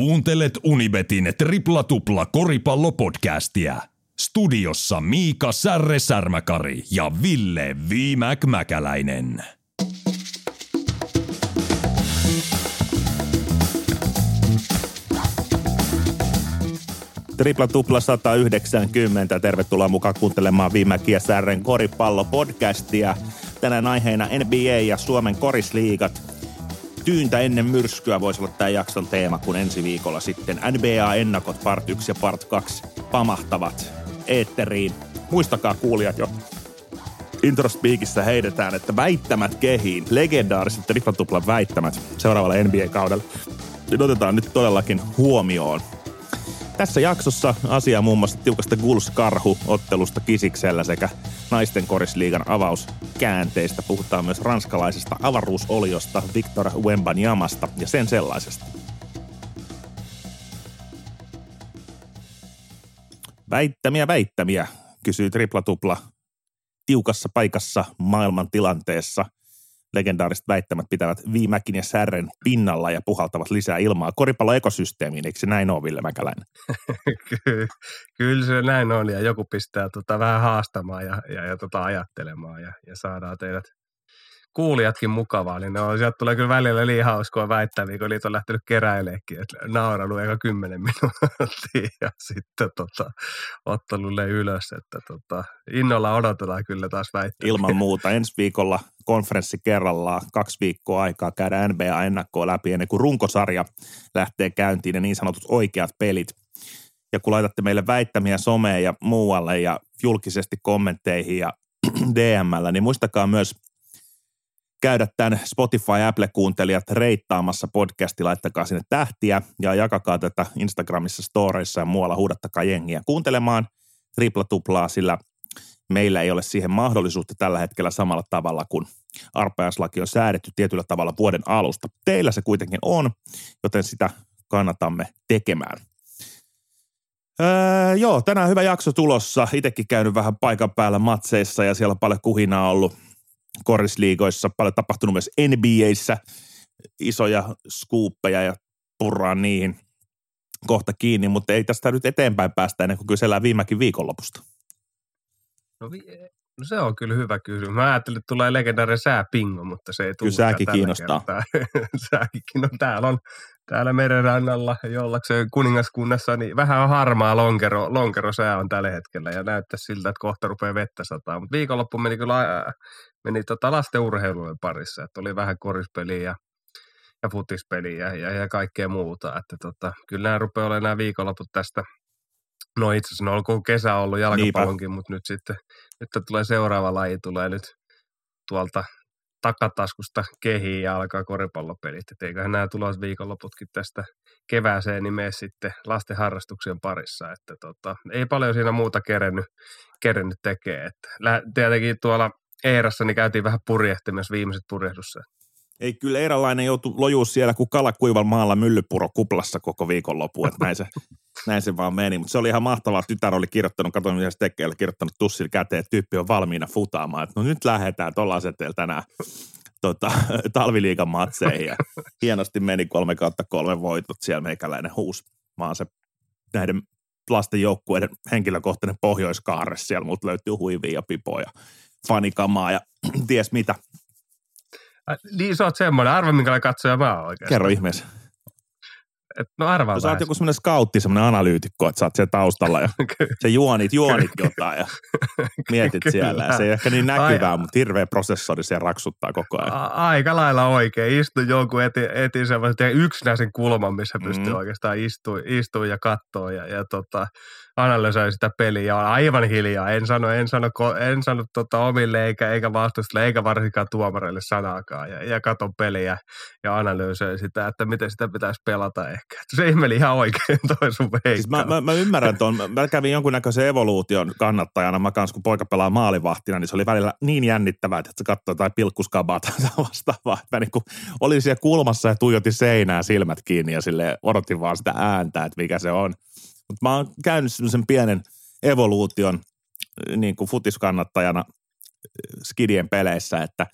Kuuntelet Unibetin tripla tupla koripallopodcastia. Studiossa Miika Särre Särmäkari ja Ville Viimäk Mäkäläinen. Tripla tupla 190. Tervetuloa mukaan kuuntelemaan Viimäki ja Särren koripallopodcastia. Tänään aiheena NBA ja Suomen korisliigat. Tyyntä ennen myrskyä voisi olla tämä jakson teema, kun ensi viikolla sitten NBA-ennakot part 1 ja part 2 pamahtavat eetteriin. Muistakaa kuulijat jo Introspeakissä heidetään, että väittämät kehiin, legendaariset triplatuplan väittämät seuraavalle NBA-kaudelle. Nyt otetaan nyt todellakin huomioon. Tässä jaksossa asia muun muassa tiukasta Guls-Karhu-ottelusta Kisiksellä sekä naisten korisliigan avauskäänteistä. Puhutaan myös ranskalaisesta avaruusoliosta Victor Wembanyamasta ja sen sellaisesta. Väittämiä, väittämiä, kysyy Tripla Tupla tiukassa paikassa maailman tilanteessa. Legendaariset väittämät pitävät Viimäkin ja Särren pinnalla ja puhaltavat lisää ilmaa koripallo ekosysteemiin. Eikö se näin ole, Ville Mäkäläinen? Ky- Kyllä se näin on ja joku pistää tota vähän haastamaan ja, ja, ja tota ajattelemaan ja, ja saadaan teidät kuulijatkin mukavaa, niin ne on, sieltä tulee kyllä välillä liian hauskoa väittäviä, kun niitä on lähtenyt keräileekin, että nauranut eka kymmenen minuuttia ja sitten tota, ottelulle ylös, että tota, innolla odotetaan kyllä taas väittäviä. Ilman muuta. Ensi viikolla konferenssi kerrallaan, kaksi viikkoa aikaa käydä NBA-ennakkoa läpi ennen kuin runkosarja lähtee käyntiin ja niin sanotut oikeat pelit. Ja kun laitatte meille väittämiä someen ja muualle ja julkisesti kommentteihin ja DMllä, niin muistakaa myös – käydä tämän Spotify Apple-kuuntelijat reittaamassa podcasti, laittakaa sinne tähtiä ja jakakaa tätä Instagramissa, storeissa ja muualla, huudattakaa jengiä kuuntelemaan tripla tuplaa, sillä meillä ei ole siihen mahdollisuutta tällä hetkellä samalla tavalla kuin arpajaislaki on säädetty tietyllä tavalla vuoden alusta. Teillä se kuitenkin on, joten sitä kannatamme tekemään. Öö, joo, tänään hyvä jakso tulossa. Itekin käynyt vähän paikan päällä matseissa ja siellä on paljon kuhinaa ollut korisliigoissa, paljon tapahtunut myös NBAissä, isoja skuuppeja ja purraan niihin kohta kiinni, mutta ei tästä nyt eteenpäin päästä ennen kuin kysellään viimekin viikonlopusta. No, vi- no se on kyllä hyvä kysymys. Mä ajattelin, että tulee legendaarinen sääpingo, mutta se ei tule. Kyllä sääkin kiinnostaa. sääkin, no täällä on täällä merenrannalla jollakseen kuningaskunnassa, niin vähän harmaa lonkero, lonkero sää on tällä hetkellä ja näyttää siltä, että kohta rupeaa vettä sataa. Mutta viikonloppu meni kyllä ää, meni tota lasten urheilujen parissa, että oli vähän korispeliä ja, ja futispeliä ja, ja, ja kaikkea muuta. Että tota, kyllä nämä rupeaa olemaan nämä viikonloput tästä No itse asiassa, no olkoon kesä ollut jalkapallonkin, Niipä. mutta nyt sitten nyt tulee seuraava laji, tulee nyt tuolta takataskusta kehiin ja alkaa koripallopelit. Et eiköhän nämä tulos viikonloputkin tästä kevääseen niin mene sitten lasten harrastuksien parissa. Että tota, ei paljon siinä muuta kerennyt, kerennyt tekee. Että tietenkin tuolla Eerassa niin käytiin vähän purjehtimassa viimeiset purjehdussa. Ei kyllä Eeralainen joutui lojuu siellä kuin kala kuival maalla myllypuro kuplassa koko viikonloppu, että näin se, näin se vaan meni. Mutta se oli ihan mahtavaa. Tytär oli kirjoittanut, katsoin se tekee, kirjoittanut tussilla käteen, että tyyppi on valmiina futaamaan. Että no nyt lähdetään tuolla asetteella tänään tota, talviliikan matseihin. Ja hienosti meni kolme kautta kolme voitot siellä meikäläinen huus. Maan se näiden lasten joukkueiden henkilökohtainen pohjoiskaarre siellä, mutta löytyy huivia ja pipoja, fanikamaa ja ties mitä – niin sä oot semmoinen. Arva, minkälainen katsoja mä oon oikeasti. Kerro ihmeessä. Et, no arvaa no, Sä oot joku semmoinen scoutti, semmoinen analyytikko, että sä oot siellä taustalla ja se juonit, juonit jotain ja mietit siellä. Ja se ei ehkä niin näkyvää, Ai, mutta hirveä prosessori siellä raksuttaa koko ajan. A- aika lailla oikein. Istu jonkun eti, eti semmoisen yksinäisen kulman, missä pystyy mm. oikeastaan istua, istua ja katsoa ja, ja tota, analysoi sitä peliä ja on aivan hiljaa. En sano, en sano, en sano tota omille eikä, eikä vastustalle eikä varsinkaan tuomareille sanaakaan. Ja, ja katon peliä ja analysoi sitä, että miten sitä pitäisi pelata ehkä. Se meni ihan oikein toi sun siis mä, mä, mä, ymmärrän tuon. Mä kävin jonkunnäköisen evoluution kannattajana. Mä kanssa kun poika pelaa maalivahtina, niin se oli välillä niin jännittävää, että se katsoi tai pilkkuskabaa tai vastaavaa. Mä niin kuin olin siellä kulmassa ja tuijotin seinää silmät kiinni ja sille odotin vaan sitä ääntä, että mikä se on. Mutta mä oon käynyt semmoisen pienen evoluution niin kuin futiskannattajana äh, skidien peleissä, että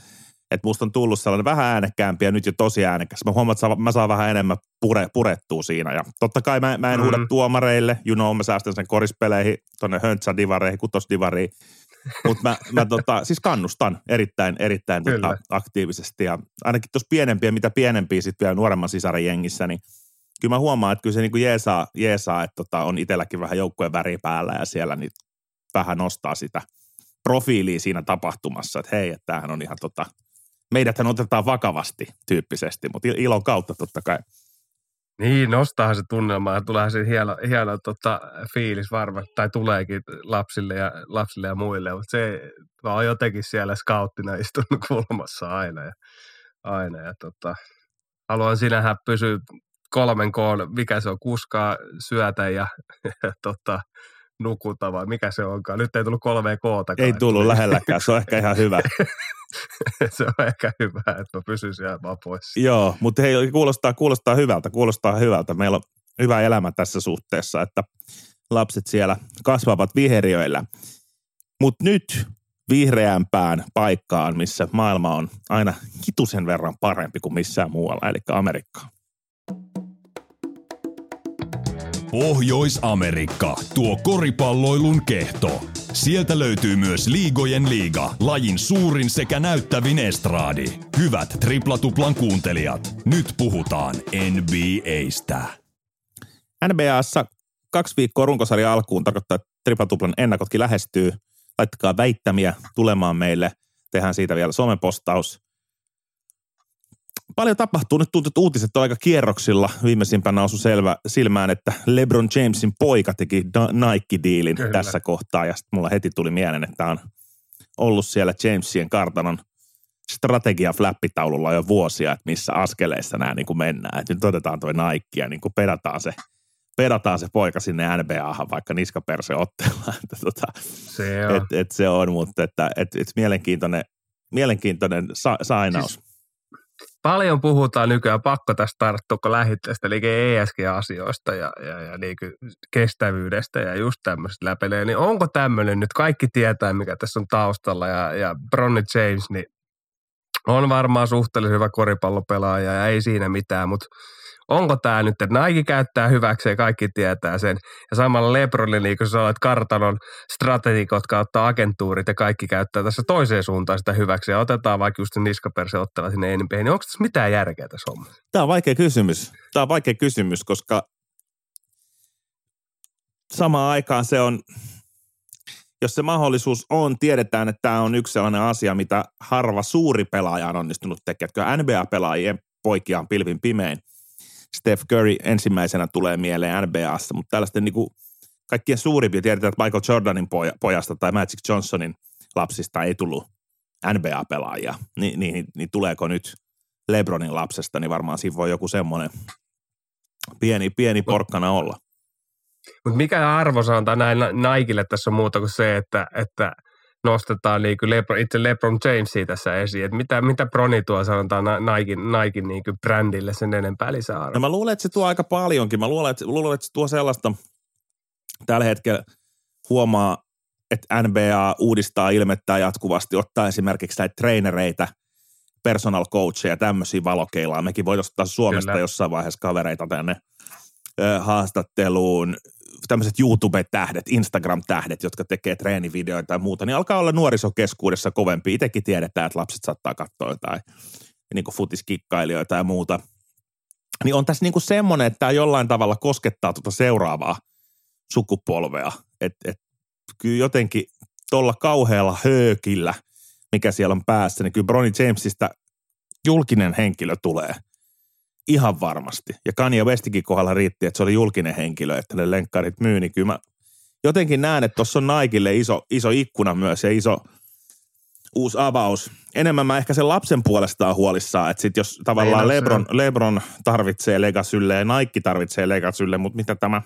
että musta on tullut sellainen vähän äänekkäämpi ja nyt jo tosi äänekäs. Mä huomaan, että mä saan vähän enemmän pure, purettua siinä. Ja totta kai mä, mä en mm. huuda tuomareille, you know, mä säästän sen korispeleihin, tonne höntsä-divareihin, kutosdivariin. Mutta mä, mä tota, siis kannustan erittäin, erittäin tota, aktiivisesti. Ja ainakin tuossa pienempiä, mitä pienempiä sitten vielä nuoremman sisaren jengissä, niin kyllä mä huomaan, että kyllä se niinku jeesaa, jeesaa että tota, on itselläkin vähän joukkueen väri päällä ja siellä niin vähän nostaa sitä profiiliä siinä tapahtumassa, että hei, että tämähän on ihan tota, meidäthän otetaan vakavasti tyyppisesti, mutta ilon kautta totta kai. Niin, nostaa se tunnelma ja tulee se hieno, hieno tota, fiilis varmasti, tai tuleekin lapsille ja, lapsille ja muille, mutta se, oon jotenkin siellä scouttina istunut kulmassa aina ja, aina ja tota, haluan sinähän pysyä kolmen koon, mikä se on, kuskaa, syötä ja, ja tota, nukuta vai mikä se onkaan. Nyt ei tullut kolme koota. Ei tullut lähelläkään, se on ehkä ihan hyvä. se on ehkä hyvä, että mä pysyisin jäämään pois. Joo, mutta hei, kuulostaa, kuulostaa hyvältä, kuulostaa hyvältä. Meillä on hyvä elämä tässä suhteessa, että lapset siellä kasvavat viheriöillä. Mutta nyt vihreämpään paikkaan, missä maailma on aina hitusen verran parempi kuin missään muualla, eli Amerikkaan. Pohjois-Amerikka, tuo koripalloilun kehto. Sieltä löytyy myös Liigojen liiga, lajin suurin sekä näyttävin estraadi. Hyvät triplatuplan kuuntelijat, nyt puhutaan NBAstä. NBAssa kaksi viikkoa runkosarja alkuun tarkoittaa, että triplatuplan ennakotkin lähestyy. Laittakaa väittämiä tulemaan meille. Tehdään siitä vielä somepostaus paljon tapahtuu. Nyt tuntuu, että uutiset on aika kierroksilla. Viimeisimpänä osui selvä silmään, että LeBron Jamesin poika teki Nike-diilin Kyllä. tässä kohtaa. Ja sitten mulla heti tuli mieleen, että on ollut siellä Jamesien kartanon strategia flappitaululla jo vuosia, että missä askeleissa nämä niin kuin mennään. Että nyt otetaan toi Nike ja niin kuin pedataan se pedataan se poika sinne NBAhan vaikka niskaperse otteella. Että tota, se on. Et, et se on, mutta että, et, et mielenkiintoinen, mielenkiintoinen sa, sainaus. Siis paljon puhutaan nykyään, pakko tästä tarttua, kun lähitteestä, eli ESG-asioista ja, ja, ja niin kestävyydestä ja just tämmöistä läpelee, niin onko tämmöinen nyt, kaikki tietää, mikä tässä on taustalla, ja, ja Bronny James, niin on varmaan suhteellisen hyvä koripallopelaaja ja ei siinä mitään, mutta onko tämä nyt, että Nike käyttää hyväkseen, kaikki tietää sen. Ja samalla Lebronille, niin kun sä olet kartanon strategikot kautta agentuurit ja kaikki käyttää tässä toiseen suuntaan sitä hyväksi. Ja otetaan vaikka just niskaperse ottava sinne NBA, niin onko tässä mitään järkeä tässä hommassa? Tämä on vaikea kysymys. Tämä on vaikea kysymys, koska samaan aikaan se on, jos se mahdollisuus on, tiedetään, että tämä on yksi sellainen asia, mitä harva suuri pelaaja on onnistunut tekemään. NBA-pelaajien poikia on pilvin pimein – Steph Curry ensimmäisenä tulee mieleen NBAssa, mutta tällaisten niin kuin kaikkien suurimpia, tiedetään, että Michael Jordanin poja, pojasta tai Magic Johnsonin lapsista ei tullut NBA-pelaajia, Ni, niin, niin, niin tuleeko nyt LeBronin lapsesta, niin varmaan siinä voi joku semmoinen pieni, pieni porkkana olla. Mutta mikä arvosanta näin Naikille tässä on muuta kuin se, että, että nostetaan niin kuin Lebron, itse LeBron Jamesia tässä esiin. Että mitä, mitä Broni tuo sanotaan Nike, Nike niin kuin brändille sen enempää lisäarvoa? No mä luulen, että se tuo aika paljonkin. Mä luulen, että, luulen, että se tuo sellaista, tällä hetkellä huomaa, että NBA uudistaa ilmettä jatkuvasti, ottaa esimerkiksi näitä trainereita, personal coacheja, tämmöisiä valokeilaa. Mekin voitaisiin ottaa Suomesta Kyllä. jossain vaiheessa kavereita tänne haastatteluun, tämmöiset YouTube-tähdet, Instagram-tähdet, jotka tekee treenivideoita ja muuta, niin alkaa olla nuorisokeskuudessa kovempi. Itsekin tiedetään, että lapset saattaa katsoa jotain niin kuin futiskikkailijoita ja muuta. Niin on tässä niin kuin semmoinen, että tämä jollain tavalla koskettaa tuota seuraavaa sukupolvea. Että et, kyllä jotenkin tuolla kauhealla höökillä, mikä siellä on päässä, niin kyllä Bronny Jamesista julkinen henkilö tulee – Ihan varmasti. Ja Kanye Westikin kohdalla riitti, että se oli julkinen henkilö, että ne lenkkarit myy, niin kyllä mä jotenkin näen, että tuossa on Nikelle iso, iso ikkuna myös ja iso uusi avaus. Enemmän mä ehkä sen lapsen puolestaan huolissaan, että sit jos tavallaan Lebron, Lebron tarvitsee Legasylle ja Nike tarvitsee Legasylle, mutta mitä tämä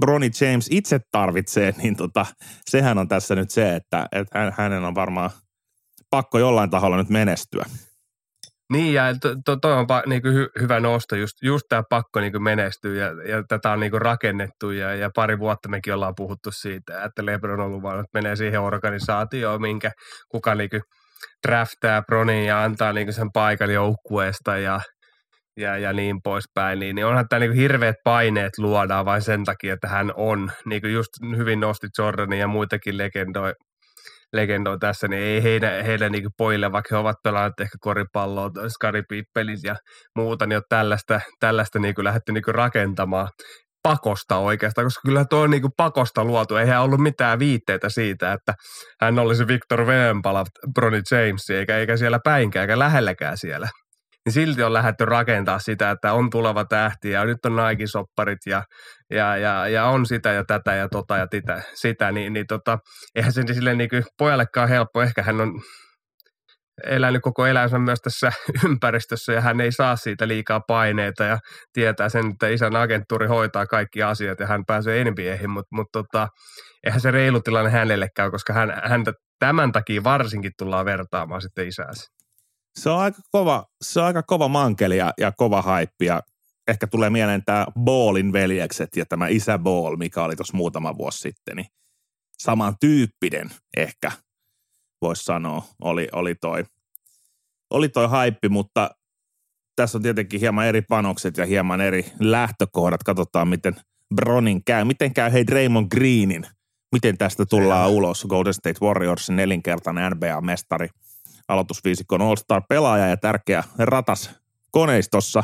Bronny James itse tarvitsee, niin tota, sehän on tässä nyt se, että, että hänen on varmaan pakko jollain taholla nyt menestyä. Niin, ja to, to, toi on niin hy, hyvä nosto, just, just tämä pakko niin kuin menestyä, ja, ja tätä on niin rakennettu, ja, ja pari vuotta mekin ollaan puhuttu siitä, että Lebron on luvannut, että menee siihen organisaatioon, minkä kuka niin kuin draftaa Bronin ja antaa niin sen paikan joukkueesta ja, ja, ja niin poispäin, niin, niin onhan tämä niin hirveät paineet luodaan vain sen takia, että hän on, niin kuin just hyvin nosti Jordanin ja muitakin legendoja, legendoja tässä, niin ei heidän, heidän niin pojille, vaikka he ovat pelanneet ehkä koripalloa, Skari Pippelit ja muuta, niin ole tällaista, tällaista niin lähdetty niin rakentamaan pakosta oikeastaan, koska kyllä tuo on niin kuin pakosta luotu. Eihän ollut mitään viitteitä siitä, että hän olisi Victor Wembala, Bronny James, eikä, eikä siellä päinkään, eikä lähelläkään siellä. Niin silti on lähdetty rakentaa sitä, että on tuleva tähti ja nyt on Nike-sopparit ja, ja, ja, ja, on sitä ja tätä ja tota ja titä, sitä, niin, niin tota, eihän se sille niin kuin pojallekaan helppo. Ehkä hän on elänyt koko elämänsä myös tässä ympäristössä ja hän ei saa siitä liikaa paineita ja tietää sen, että isän agenttuuri hoitaa kaikki asiat ja hän pääsee NBAihin, mutta mut tota, eihän se reilu tilanne hänellekään, koska hän, häntä tämän takia varsinkin tullaan vertaamaan sitten isäänsä. Se on aika kova, se on aika kova mankeli ja, ja kova haippi ja ehkä tulee mieleen tämä Ballin veljekset ja tämä isä Ball, mikä oli tuossa muutama vuosi sitten, niin samantyyppinen ehkä – voisi sanoa, oli, oli, toi, oli toi haippi, mutta tässä on tietenkin hieman eri panokset ja hieman eri lähtökohdat. Katsotaan, miten Bronin käy. Miten käy hei Draymond Greenin? Miten tästä tullaan Se ulos? Golden State Warriorsin nelinkertainen NBA-mestari, aloitusviisikon All-Star-pelaaja ja tärkeä ratas koneistossa.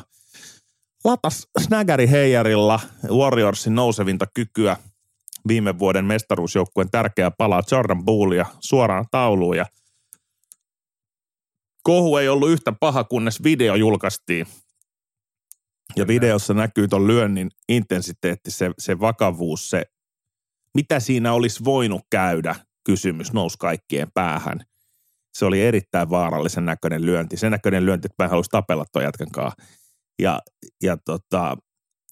Latas Snagari Heijarilla Warriorsin nousevinta kykyä – viime vuoden mestaruusjoukkueen tärkeä pala Jordan Poolia suoraan tauluun ja kohu ei ollut yhtä paha, kunnes video julkaistiin. Ja videossa näkyy tuon lyönnin intensiteetti, se, se vakavuus, se mitä siinä olisi voinut käydä, kysymys nousi kaikkien päähän. Se oli erittäin vaarallisen näköinen lyönti. Sen näköinen lyönti, että mä haluaisin tapella tuon. Ja, ja tota,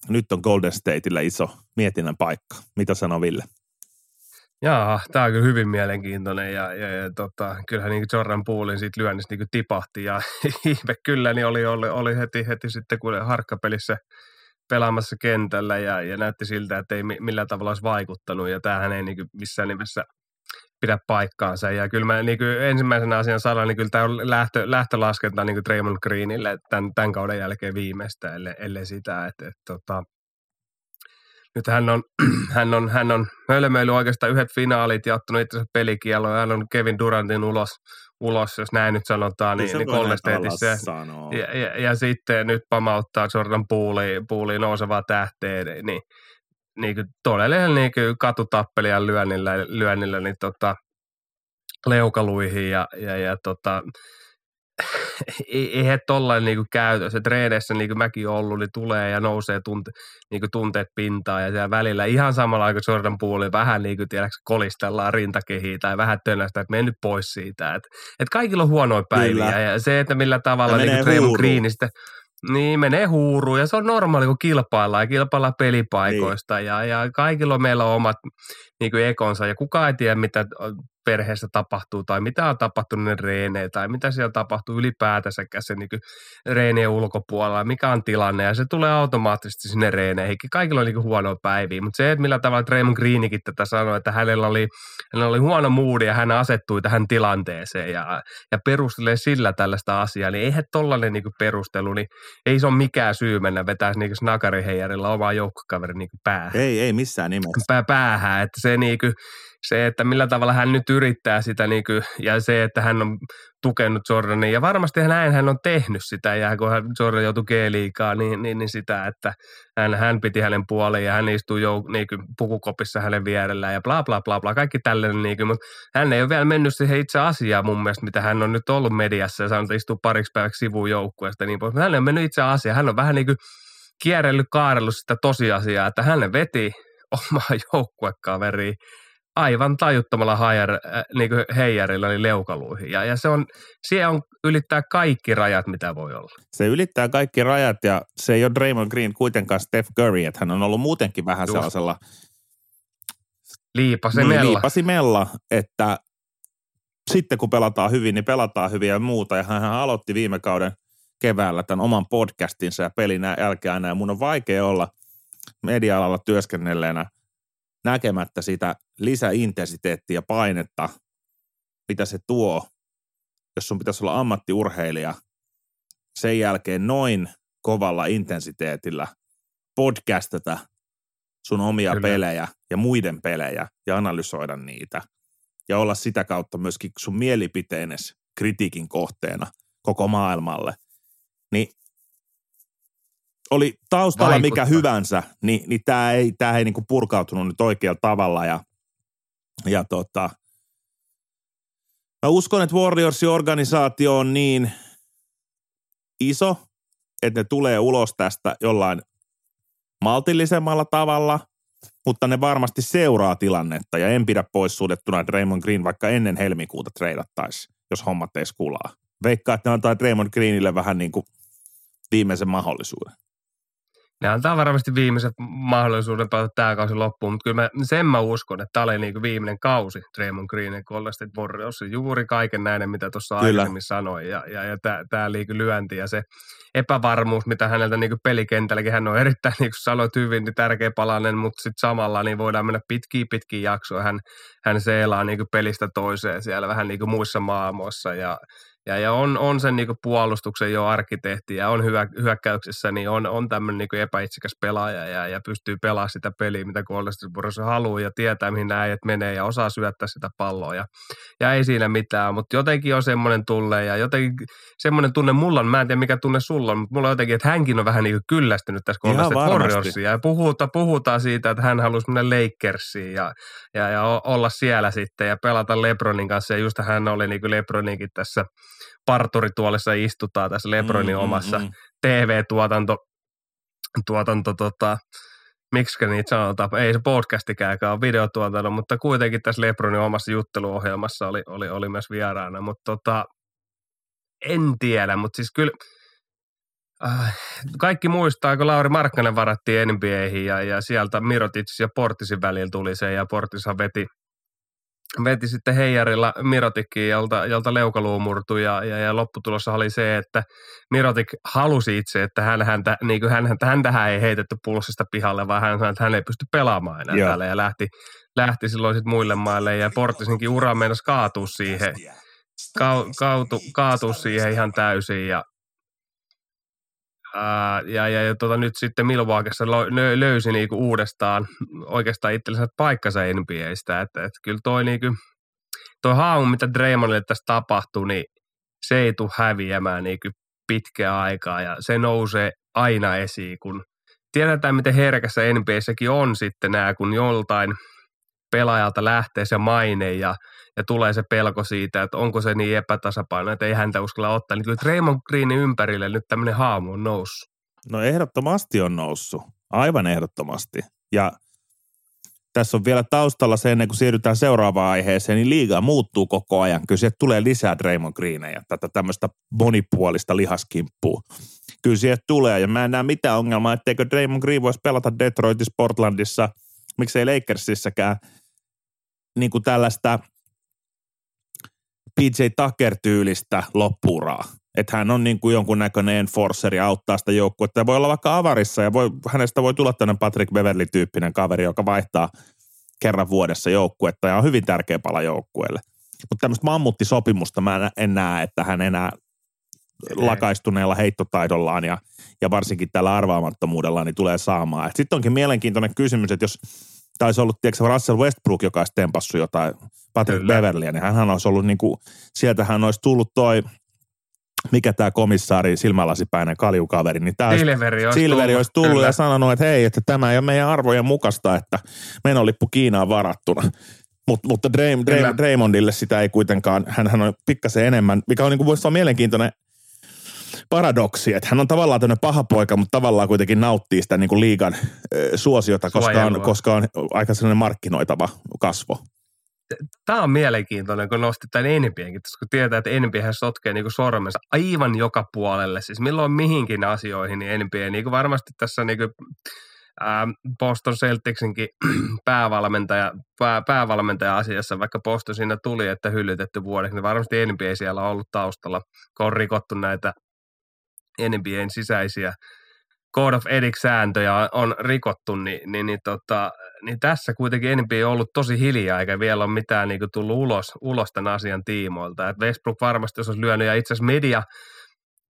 nyt on Golden Stateillä iso mietinnän paikka. Mitä sanoo Ville? Jaa, tämä on kyllä hyvin mielenkiintoinen ja, ja, ja tota, kyllähän niin Jordan Poolin siitä lyönnistä niin tipahti ja ihme kyllä niin oli, oli, oli heti, heti sitten kun harkkapelissä pelaamassa kentällä ja, ja näytti siltä, että ei millään tavalla olisi vaikuttanut ja tämähän ei niin missään nimessä pidä paikkaansa. Ja kyllä mä niin kuin ensimmäisenä asian sanon, niin kyllä tämä on lähtö, lähtölaskenta niin kuin Draymond Greenille tämän, tämän kauden jälkeen viimeistä, ellei, ellei sitä, että, että, tota, nyt hän on, hän on, hän on hölmöily oikeastaan yhdet finaalit ja ottanut itse pelikieloon. Hän on Kevin Durantin ulos, ulos jos näin nyt sanotaan, niin, niin Stateissa. Ja, ja, ja, sitten nyt pamauttaa Jordan Pooliin, Pooliin nousevaa tähteen, niin, niin kuin todellinen niin kuin katutappelijan lyönnillä, lyönnillä niin tota, leukaluihin ja, ja, ja tota, ei, ei he tollain niinku käytössä. Se treeneissä, niin kuin mäkin ollut, niin tulee ja nousee tunte, niinku tunteet pintaan ja siellä välillä ihan samalla aikaa Jordan Poole vähän niin kuin tiedätkö, kolistellaan rintakehiä tai vähän tönästä, että mene nyt pois siitä. Että et kaikilla on huonoja päiviä Kyllä. ja se, että millä tavalla niin Draymond Green sitten niin, menee huuruun ja se on normaali, kun kilpaillaan ja kilpaillaan pelipaikoista niin. ja, ja kaikilla meillä on omat niin kuin ekonsa ja kukaan ei tiedä, mitä perheessä tapahtuu tai mitä on tapahtunut ne reeneen tai mitä siellä tapahtuu ylipäätänsäkään se niin reenien ulkopuolella, mikä on tilanne ja se tulee automaattisesti sinne reeneihin. Kaikilla on niin huono päiviä, mutta se, että millä tavalla Draymond Greenikin tätä sanoi, että hänellä oli, hänellä oli huono moodi ja hän asettui tähän tilanteeseen ja, ja perustelee sillä tällaista asiaa, niin eihän tollainen niin perustelu, niin ei se ole mikään syy mennä vetää niin snakariheijarilla omaa joukkokaverin niin päähän. Ei, ei missään nimessä. Päähän, että se niin kuin, se, että millä tavalla hän nyt yrittää sitä niin kuin, ja se, että hän on tukenut Jordanin. Ja varmasti näin hän on tehnyt sitä ja kun hän, Jordan joutui G-liikaa, niin, niin, niin, sitä, että hän, hän piti hänen puoleen ja hän istui jo niin kuin, pukukopissa hänen vierellään ja bla bla bla bla, kaikki tällainen, niin kuin, mutta hän ei ole vielä mennyt siihen itse asiaan mun mielestä, mitä hän on nyt ollut mediassa ja saanut istua pariksi päiväksi sivuun joukkueesta niin pois, hän ei ole mennyt itse asiaan, hän on vähän niin kuin kierrellyt, kaarellut sitä tosiasiaa, että hän veti omaa joukkuekaveriin aivan tajuttomalla hajar, äh, niin kuin heijarilla eli leukaluihin. Ja, ja se on, se on ylittää kaikki rajat, mitä voi olla. Se ylittää kaikki rajat ja se ei ole Draymond Green kuitenkaan Steph Curry, että hän on ollut muutenkin vähän Just. sellaisella liipasimella. Niin, liipasimella, että sitten kun pelataan hyvin, niin pelataan hyvin ja muuta. Ja hän aloitti viime kauden keväällä tämän oman podcastinsa ja pelin jälkeen aina. Ja mun on vaikea olla media-alalla työskennelleenä näkemättä sitä lisäintensiteettiä ja painetta, mitä se tuo jos sun pitäisi olla ammattiurheilija, sen jälkeen noin kovalla intensiteetillä podcastata sun omia Kyllä. pelejä ja muiden pelejä ja analysoida niitä ja olla sitä kautta myöskin sun mielipiteenes kritiikin kohteena koko maailmalle, niin oli taustalla Vaikuttaa. mikä hyvänsä, niin, niin tämä ei, tää ei niinku purkautunut nyt oikealla tavalla ja, ja tota, mä uskon, että Warriorsin organisaatio on niin iso, että ne tulee ulos tästä jollain maltillisemmalla tavalla, mutta ne varmasti seuraa tilannetta ja en pidä pois suljettuna, että Raymond Green vaikka ennen helmikuuta treidattaisi, jos hommat ei skulaa. Veikkaa, että ne antaa Raymond Greenille vähän niin kuin viimeisen mahdollisuuden ne antaa varmasti viimeisen mahdollisuuden pelata tämä kausi loppuun, mutta kyllä mä, sen mä uskon, että tämä oli niin viimeinen kausi Draymond Green Golden State Warriors. Juuri kaiken näiden, mitä tuossa aikaisemmin sanoin, ja, ja, ja tämä liiky lyönti ja se epävarmuus, mitä häneltä niin pelikentälläkin, hän on erittäin, niin kuin sanoit hyvin, niin tärkeä palanen, mutta sitten samalla niin voidaan mennä pitkiä pitkiä jaksoja. Hän, hän seelaa niin pelistä toiseen siellä vähän niin kuin muissa maailmoissa ja ja, ja on, on sen niin puolustuksen jo arkkitehti ja on hyvä, hyökkäyksessä, niin on, on tämmöinen niin epäitsikäs pelaaja ja, ja pystyy pelaamaan sitä peliä, mitä Golden haluaa ja tietää, mihin nämä äijät menee ja osaa syöttää sitä palloa. Ja, ja ei siinä mitään, mutta jotenkin on semmoinen tulle ja jotenkin semmoinen tunne mulla on, mä en tiedä mikä tunne sulla on, mutta mulla on jotenkin, että hänkin on vähän niin kyllästynyt tässä Golden ja puhuta, puhutaan siitä, että hän haluaisi mennä Lakersiin ja, ja, ja olla siellä sitten ja pelata Lebronin kanssa. Ja just hän oli niin kuin Lebroninkin tässä – parturituolissa istutaan tässä Lebronin mm, mm omassa mm, mm. TV-tuotanto, tuotanto, tota, miksi niitä sanotaan, ei se podcastikään ole videotuotanto, mutta kuitenkin tässä Lebronin omassa jutteluohjelmassa oli, oli, oli myös vieraana, mutta tota, en tiedä, mutta siis kyllä äh, kaikki muistaa, kun Lauri Markkanen varattiin NBAihin ja, ja sieltä Mirotic ja Portisin välillä tuli se ja Portishan veti – veti sitten heijarilla Mirotikkiin, jolta, jolta leukaluu murtui ja, ja, ja lopputulossa oli se, että Mirotik halusi itse, että hän, häntä, niin kuin hän, häntä, hän ei heitetty pulssista pihalle, vaan hän sanoi, että hän ei pysty pelaamaan enää Joo. täällä. Ja lähti, lähti silloin sitten muille maille ja Portisinkin ura meinasi kaatua siihen, ka, kautu, kaatua siihen ihan täysin ja Ja, ja, ja tota, nyt sitten Milwaukeessa lö, löysi niinku uudestaan oikeastaan itsellensä paikkansa NBAstä. Että, että kyllä toi, niinku, toi haamu, mitä Draymondille tässä tapahtuu, niin se ei tule häviämään niinku pitkää aikaa ja se nousee aina esiin, kun tiedetään, miten herkässä NBAssäkin on sitten nämä, kun joltain pelaajalta lähtee se maine ja ja tulee se pelko siitä, että onko se niin epätasapaino, että ei häntä uskalla ottaa. Niin kyllä Raymond Greenin ympärille nyt tämmöinen haamu on noussut. No ehdottomasti on noussut, aivan ehdottomasti. Ja tässä on vielä taustalla se, ennen kuin siirrytään seuraavaan aiheeseen, niin liiga muuttuu koko ajan. Kyllä sieltä tulee lisää Draymond Greenejä, tätä tämmöistä monipuolista lihaskimppua. Kyllä sieltä tulee, ja mä en näe mitään ongelmaa, etteikö Draymond Green voisi pelata Detroitissa, Portlandissa, miksei Lakersissäkään, niin kuin tällaista – PJ Tucker-tyylistä loppuuraa. Että hän on niin kuin jonkunnäköinen enforceri auttaa sitä joukkuetta. Ja voi olla vaikka avarissa ja voi, hänestä voi tulla tämmöinen Patrick Beverly-tyyppinen kaveri, joka vaihtaa kerran vuodessa joukkuetta ja on hyvin tärkeä pala joukkueelle. Mutta tämmöistä mammuttisopimusta mä en näe, että hän enää lakaistuneella heittotaidollaan ja, ja varsinkin tällä arvaamattomuudella niin tulee saamaan. Sitten onkin mielenkiintoinen kysymys, että jos taisi ollut, tiedätkö, Russell Westbrook, joka olisi tempassu jotain Patrick Kyllä. Beverlyä, niin hän olisi ollut niin kuin, sieltähän olisi tullut toi, mikä tämä komissaari, silmälasipäinen kaljukaveri, niin tämä Silveri olisi, Silveri tullut, olisi tullut ja sanonut, että hei, että tämä ei ole meidän arvojen mukaista, että menolippu Kiinaan varattuna. Mut, mutta Draymond, Draymondille sitä ei kuitenkaan, hän on pikkasen enemmän, mikä on niin kuin voisi olla mielenkiintoinen paradoksi, että hän on tavallaan tämmöinen paha poika, mutta tavallaan kuitenkin nauttii sitä niin kuin liigan suosiota, koska on, koska on aika sellainen markkinoitava kasvo. Tämä on mielenkiintoinen, kun nostit tämän NBAnkin, kun tietää, että NBA sotkee niin sormensa aivan joka puolelle. Siis milloin mihinkin asioihin, niin NBA niin kuin varmasti tässä niin kuin, ää, Boston Celticsinkin päävalmentaja, pää, päävalmentaja asiassa, vaikka Boston siinä tuli, että hyllytetty vuodeksi, niin varmasti NBA siellä on ollut taustalla, kun on rikottu näitä NBAn sisäisiä Code of Ethics-sääntöjä on rikottu, niin, niin, niin, tota, niin tässä kuitenkin NBA on ollut tosi hiljaa, eikä vielä ole mitään niin kuin, tullut ulos, ulos tämän asian tiimoilta. Et Westbrook varmasti jos olisi lyönyt, ja itse asiassa media,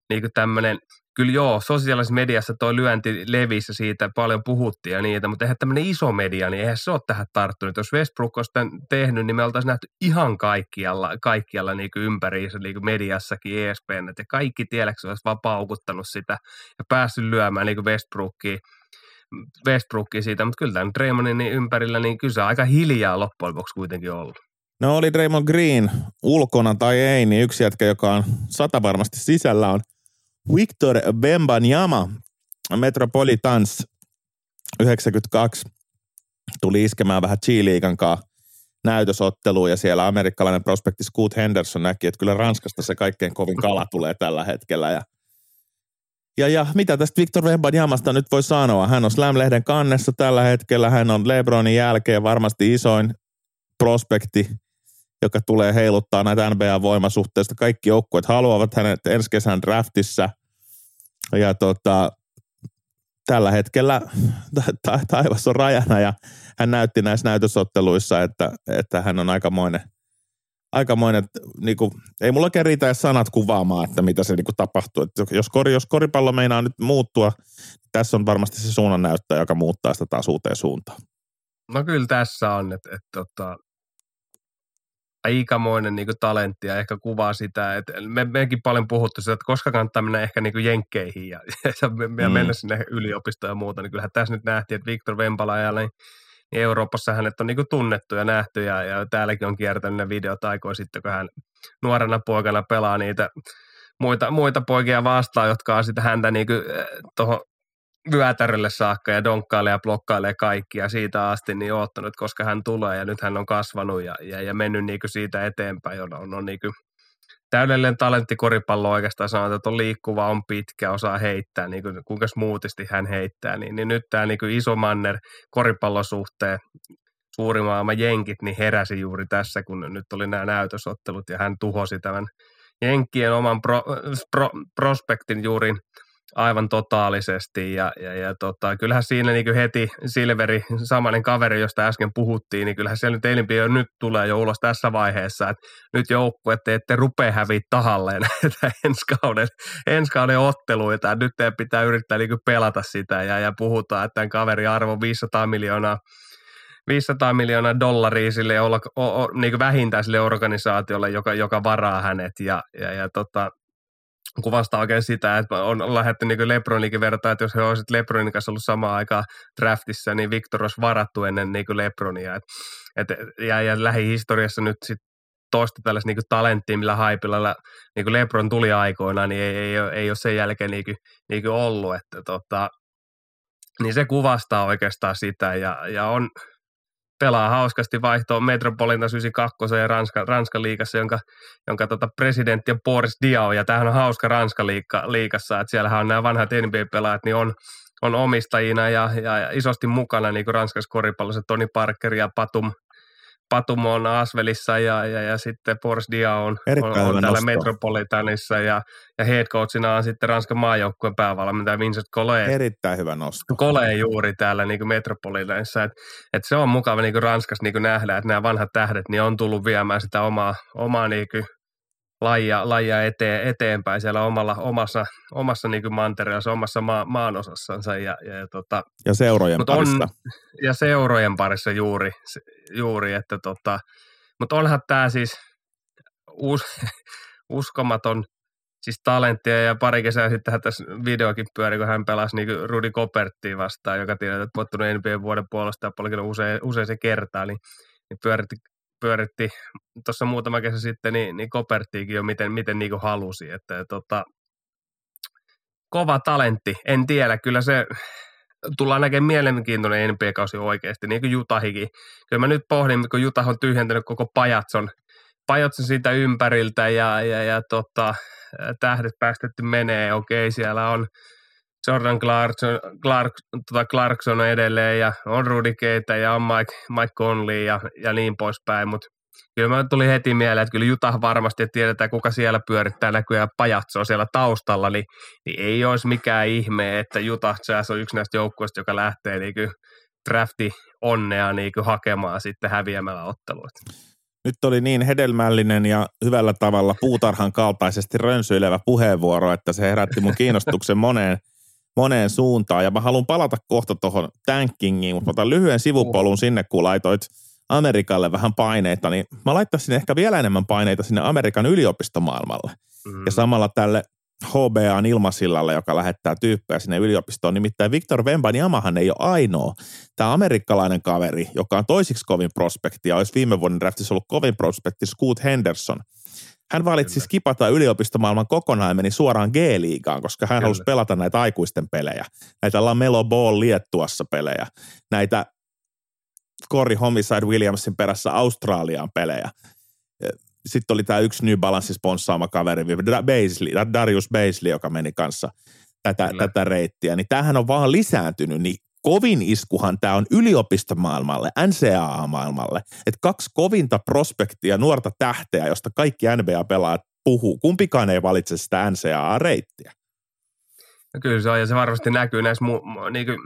niin kuin tämmöinen kyllä joo, sosiaalisessa mediassa toi lyönti levisi siitä paljon puhuttiin ja niitä, mutta eihän tämmöinen iso media, niin eihän se ole tähän tarttunut. Jos Westbrook olisi tämän tehnyt, niin me oltaisiin nähty ihan kaikkialla, kaikkialla niin kuin ympäri niin kuin mediassakin ESPN, että kaikki tiedäksä olisi vaan paukuttanut sitä ja päässyt lyömään niin kuin Westbrookia, Westbrookia siitä, mutta kyllä tämän Draymonin niin ympärillä, niin kyllä se aika hiljaa loppujen lopuksi kuitenkin ollut. No oli Draymond Green ulkona tai ei, niin yksi jätkä, joka on sata varmasti sisällä on – Victor Bembanyama Metropolitans 92 tuli iskemään vähän G-liigan näytösotteluun ja siellä amerikkalainen prospekti Scoot Henderson näki, että kyllä Ranskasta se kaikkein kovin kala tulee tällä hetkellä ja ja, ja mitä tästä Victor Wembanyamasta nyt voi sanoa? Hän on Slam-lehden kannessa tällä hetkellä. Hän on LeBronin jälkeen varmasti isoin prospekti joka tulee heiluttaa näitä NBA-voimasuhteista. Kaikki joukkueet haluavat hänet ensi kesän draftissa. Ja tota, tällä hetkellä ta- taivas on rajana ja hän näytti näissä näytösotteluissa, että, että hän on aikamoinen, aikamoinen niin kuin, ei mulla oikein riitä edes sanat kuvaamaan, että mitä se niin kuin tapahtuu. Että jos, kori, jos koripallo meinaa nyt muuttua, niin tässä on varmasti se suunnannäyttäjä, joka muuttaa sitä taas uuteen suuntaan. No kyllä tässä on, että, että, että tota, aikamoinen niin kuin talentti ja ehkä kuvaa sitä, että me, mekin paljon puhuttu sitä, että koska kannattaa mennä ehkä niin kuin jenkkeihin ja, ja, mm. mennä sinne yliopistoon ja muuta, niin kyllähän tässä nyt nähtiin, että Viktor Vempala ja niin, niin Euroopassa hänet on niin kuin tunnettu ja nähty ja, ja täälläkin on kiertänyt ne videot aikoja sitten, kun hän nuorena poikana pelaa niitä muita, muita poikia vastaan, jotka on sitten häntä niin kuin, eh, tuohon vyötärölle saakka ja donkkailee ja blokkailee kaikkia siitä asti niin oottanut, koska hän tulee ja nyt hän on kasvanut ja, ja, ja mennyt niin siitä eteenpäin. On, on, on niin täydellinen talentti koripallo oikeastaan sanotaan, että on liikkuva, on pitkä, osaa heittää, niin kuin, kuinka smoothisti hän heittää. Niin, niin nyt tämä niin iso manner koripallosuhteen suuri maailman jenkit niin heräsi juuri tässä, kun nyt oli nämä näytösottelut ja hän tuhosi tämän jenkkien oman pro, pro, prospektin juuri aivan totaalisesti ja, ja, ja tota, kyllähän siinä niin heti Silveri, samainen kaveri, josta äsken puhuttiin, niin kyllähän siellä nyt jo nyt tulee jo ulos tässä vaiheessa, että nyt että ette rupea häviä tahalleen näitä ensi kauden, ensi kauden otteluita, nyt teidän pitää yrittää niin pelata sitä ja, ja puhutaan, että tämän kaverin arvo 500 miljoonaa 500 miljoonaa dollaria sille olla, o, o, niin vähintään sille organisaatiolle, joka, joka varaa hänet. Ja, ja, ja tota, kuvastaa oikein sitä, että on lähdetty niin Lebronikin vertaa, että jos he olisivat Lebronin kanssa ollut samaan aikaan draftissa, niin Victor olisi varattu ennen niin Lebronia. Et, et, ja, ja lähihistoriassa nyt sit toista tällaista niin talenttia, millä haipilla niin Lebron tuli aikoinaan, niin ei, ei, ei, ei ole sen jälkeen niin kuin, niin kuin ollut. Että, tota, niin se kuvastaa oikeastaan sitä ja, ja on, pelaa hauskasti vaihtoon Metropolitan 92 ja Ranska, Ranskan liigassa, jonka, jonka tota presidentti on Boris Diao, ja tämähän on hauska Ranskan liigassa, että siellähän on nämä vanhat NBA-pelaajat, niin on, on omistajina ja, ja, ja isosti mukana niin kuin Ranskassa koripallossa Toni Parker ja Patum, Patumo on Asvelissa ja, ja, ja sitten Boris Dia on, on, on täällä Metropolitanissa ja, ja head coachina on sitten Ranskan maajoukkueen päävalmentaja Vincent Collet. Erittäin hyvä nosto. Collet juuri täällä niin Metropolitanissa. Et, et se on mukava niin Ranskassa niin nähdä, että nämä vanhat tähdet niin on tullut viemään sitä omaa, omaa niin lajia, lajia eteen, eteenpäin siellä omalla, omassa, omassa niin mantereella, omassa maa, maanosassansa. Ja, ja, ja, tota, ja seurojen parissa. On, ja seurojen parissa juuri, juuri että tota, mutta onhan tämä siis us, uskomaton siis talenttia ja pari kesää sitten tässä videokin pyöri, kun hän pelasi niin Rudi Koperttiin vastaan, joka tiedät, että puhuttunut NBA vuoden puolesta ja usein, usein se kertaa, niin, niin pyöritti pyöritti tuossa muutama kesä sitten, niin, niin Koperttiikin jo miten, miten niin halusi. Että, tota, kova talentti, en tiedä, kyllä se tullaan näkemään mielenkiintoinen NBA-kausi oikeasti, niin kuin Jutahikin. Kyllä mä nyt pohdin, kun Jutah on tyhjentänyt koko pajatson, pajatson siitä ympäriltä ja, ja, ja tota, tähdet päästetty menee, okei, siellä on Jordan Clarkson, Clark, tota Clarkson on edelleen ja on Rudy Keita ja on Mike, Mike Conley ja, ja niin poispäin, mutta kyllä mä tuli heti mieleen, että kyllä Jutah varmasti, että tiedetään kuka siellä pyörittää näkyään pajatsoa siellä taustalla, niin, niin ei olisi mikään ihme, että Jutah Jazz on yksi näistä joukkueista, joka lähtee niin kuin drafti onnea niin kuin hakemaan sitten häviämällä otteluita. Nyt oli niin hedelmällinen ja hyvällä tavalla puutarhan kaltaisesti rönsyilevä puheenvuoro, että se herätti mun kiinnostuksen moneen, moneen suuntaan. Ja mä haluan palata kohta tuohon tankingiin, mutta otan lyhyen sivupolun sinne, kun laitoit Amerikalle vähän paineita, niin mä laittaisin ehkä vielä enemmän paineita sinne Amerikan yliopistomaailmalle. Mm. Ja samalla tälle HBAn ilmasillalle, joka lähettää tyyppejä sinne yliopistoon. Nimittäin Victor Wembanyamahan ei ole ainoa. Tämä amerikkalainen kaveri, joka on toisiksi kovin prospekti ja olisi viime vuoden draftissa ollut kovin prospekti, Scoot Henderson. Hän valitsi skipata yliopistomaailman kokonaan ja meni suoraan G-liigaan, koska hän Kyllä. halusi pelata näitä aikuisten pelejä. Näitä Lamelo Ball Liettuassa pelejä. Näitä Corey Homicide Williamsin perässä Australiaan pelejä sitten oli tämä yksi New Balance sponsaama kaveri, Beisley, Darius Beisley, joka meni kanssa tätä, tätä reittiä. Niin tämähän on vaan lisääntynyt, niin kovin iskuhan tämä on yliopistomaailmalle, NCAA-maailmalle. Että kaksi kovinta prospektia, nuorta tähteä, josta kaikki NBA-pelaajat puhuu. Kumpikaan ei valitse sitä NCAA-reittiä. No kyllä se on, ja se varmasti näkyy näissä mu- niin kuin,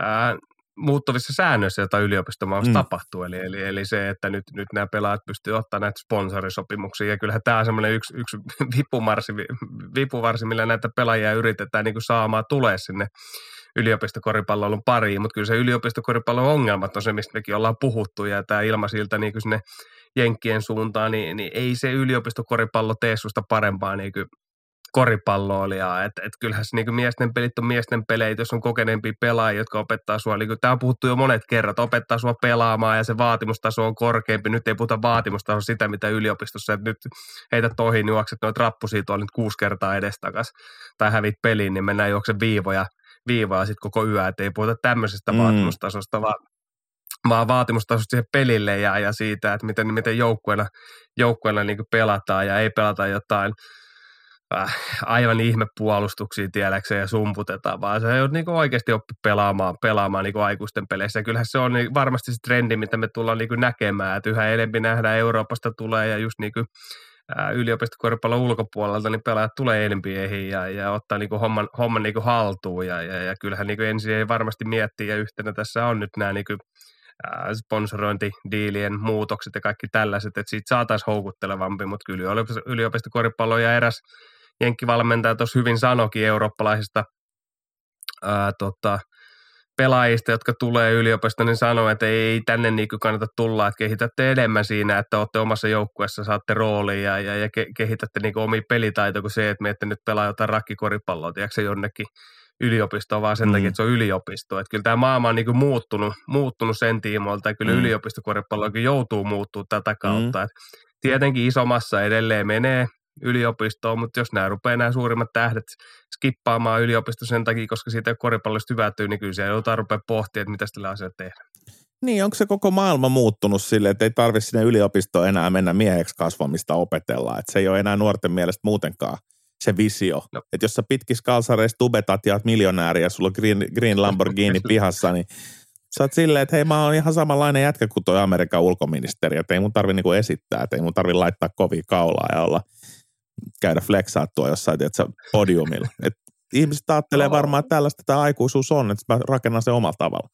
ää, muuttuvissa säännöissä, joita yliopistomaailmassa mm. tapahtuu. Eli, eli, eli, se, että nyt, nyt nämä pelaajat pystyvät ottamaan näitä sponsorisopimuksia. Ja kyllähän tämä on semmoinen yksi, yksi vipumarsi, vipuvarsi, millä näitä pelaajia yritetään niin kuin saamaan tulee sinne yliopistokoripallon pariin. Mutta kyllä se yliopistokoripallon ongelmat on se, mistä mekin ollaan puhuttu. Ja tämä ilmasilta niin kuin sinne Jenkkien suuntaan, niin, niin ei se yliopistokoripallo tee susta parempaa niin kuin koripalloilijaa. Että et kyllähän se niin miesten pelit on miesten pelejä, jos on kokeneempia pelaajia, jotka opettaa sua. Niin tämä on puhuttu jo monet kerrat, opettaa sua pelaamaan ja se vaatimustaso on korkeampi. Nyt ei puhuta vaatimustaso sitä, mitä yliopistossa, että nyt heitä tohi, niin juokset noita rappusia tuolla nyt kuusi kertaa edestakas tai hävit peliin, niin mennään juokse viivoja, viivoja sitten koko yö. Että ei puhuta tämmöisestä mm. vaatimustasosta, vaan vaan vaatimustasosta siihen pelille ja, ja siitä, että miten, miten joukkueena, joukkueena niin pelataan ja ei pelata jotain – äh, aivan ihmepuolustuksia tiedäkseen ja sumputetaan, vaan se on niin oikeasti oppi pelaamaan, pelaamaan niin aikuisten peleissä. Ja kyllähän se on niin varmasti se trendi, mitä me tullaan niin näkemään, että yhä enemmän nähdään Euroopasta tulee ja just niin kuin yliopistokoripallon ulkopuolelta, niin pelaajat tulee NBAihin ja, ja ottaa niin kuin homman, homman niin kuin haltuun. Ja, ja, ja kyllähän niin kuin ensin ei varmasti miettiä, ja yhtenä tässä on nyt nämä niin kuin sponsorointidiilien muutokset ja kaikki tällaiset, että siitä saataisiin houkuttelevampi, mutta kyllä yliopistokoripallo ja eräs jenkkivalmentaja tuossa hyvin sanokin eurooppalaisista ää, tota, pelaajista, jotka tulee yliopistoon, niin sanoo, että ei tänne niin kannata tulla, että kehitätte enemmän siinä, että olette omassa joukkueessa, saatte roolia ja, ja, ja kehitätte niin omia pelitaitoja kuin se, että me ette nyt pelaa jotain rakkikoripalloa, tiedätkö jonnekin yliopistoon, vaan sen mm. takia, että se on yliopisto. Että kyllä tämä maailma on niin muuttunut, muuttunut sen tiimoilta ja kyllä mm. yliopistokoripalloakin joutuu muuttuu tätä kautta. Mm. Et tietenkin isomassa edelleen menee yliopistoon, mutta jos nämä rupeaa nämä suurimmat tähdet skippaamaan yliopisto sen takia, koska siitä ei ole koripallosta hyvätyy, niin kyllä siellä joudutaan rupeaa pohtimaan, että mitä tällä asialla tehdään. Niin, onko se koko maailma muuttunut sille, että ei tarvitse sinne yliopistoon enää mennä mieheksi kasvamista opetella, että se ei ole enää nuorten mielestä muutenkaan se visio. No. Että jos sä pitkis kalsareissa tubetat ja oot miljonääri ja sulla on green, green Lamborghini pihassa, niin sä oot silleen, että hei mä oon ihan samanlainen jätkä kuin toi Amerikan ulkoministeri, että ei mun tarvi niinku esittää, että ei mun tarvi laittaa kovia kaulaa ja olla – käydä flexaa tuo jossain tiedätkö, podiumilla. Et ihmiset ajattelee varmaan, että tällaista tämä aikuisuus on, että mä rakennan se omalla tavalla.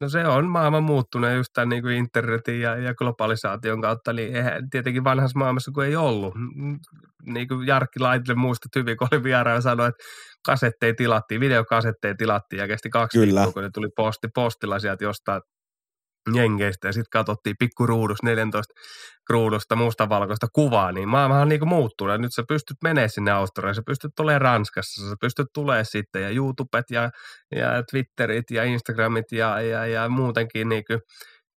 No se on maailman muuttunut just tämän niin kuin internetin ja, ja globalisaation kautta, niin eihän, tietenkin vanhassa maailmassa kun ei ollut. Niin kuin Jarkki Laitille muistat hyvin, kun oli vieraan sanoi, että kasetteja tilattiin, videokasetteja tilattiin ja kesti kaksi Kyllä. viikkoa, kun ne tuli posti, postilla sieltä jostain jengeistä ja sitten katsottiin pikkuruudusta 14 ruudusta mustavalkoista kuvaa, niin maailmahan on niin muuttunut. Nyt sä pystyt menemään sinne Australiaan, sä pystyt tulemaan Ranskassa, sä pystyt tulemaan sitten ja YouTubet ja, ja Twitterit ja Instagramit ja, ja, ja muutenkin niin kuin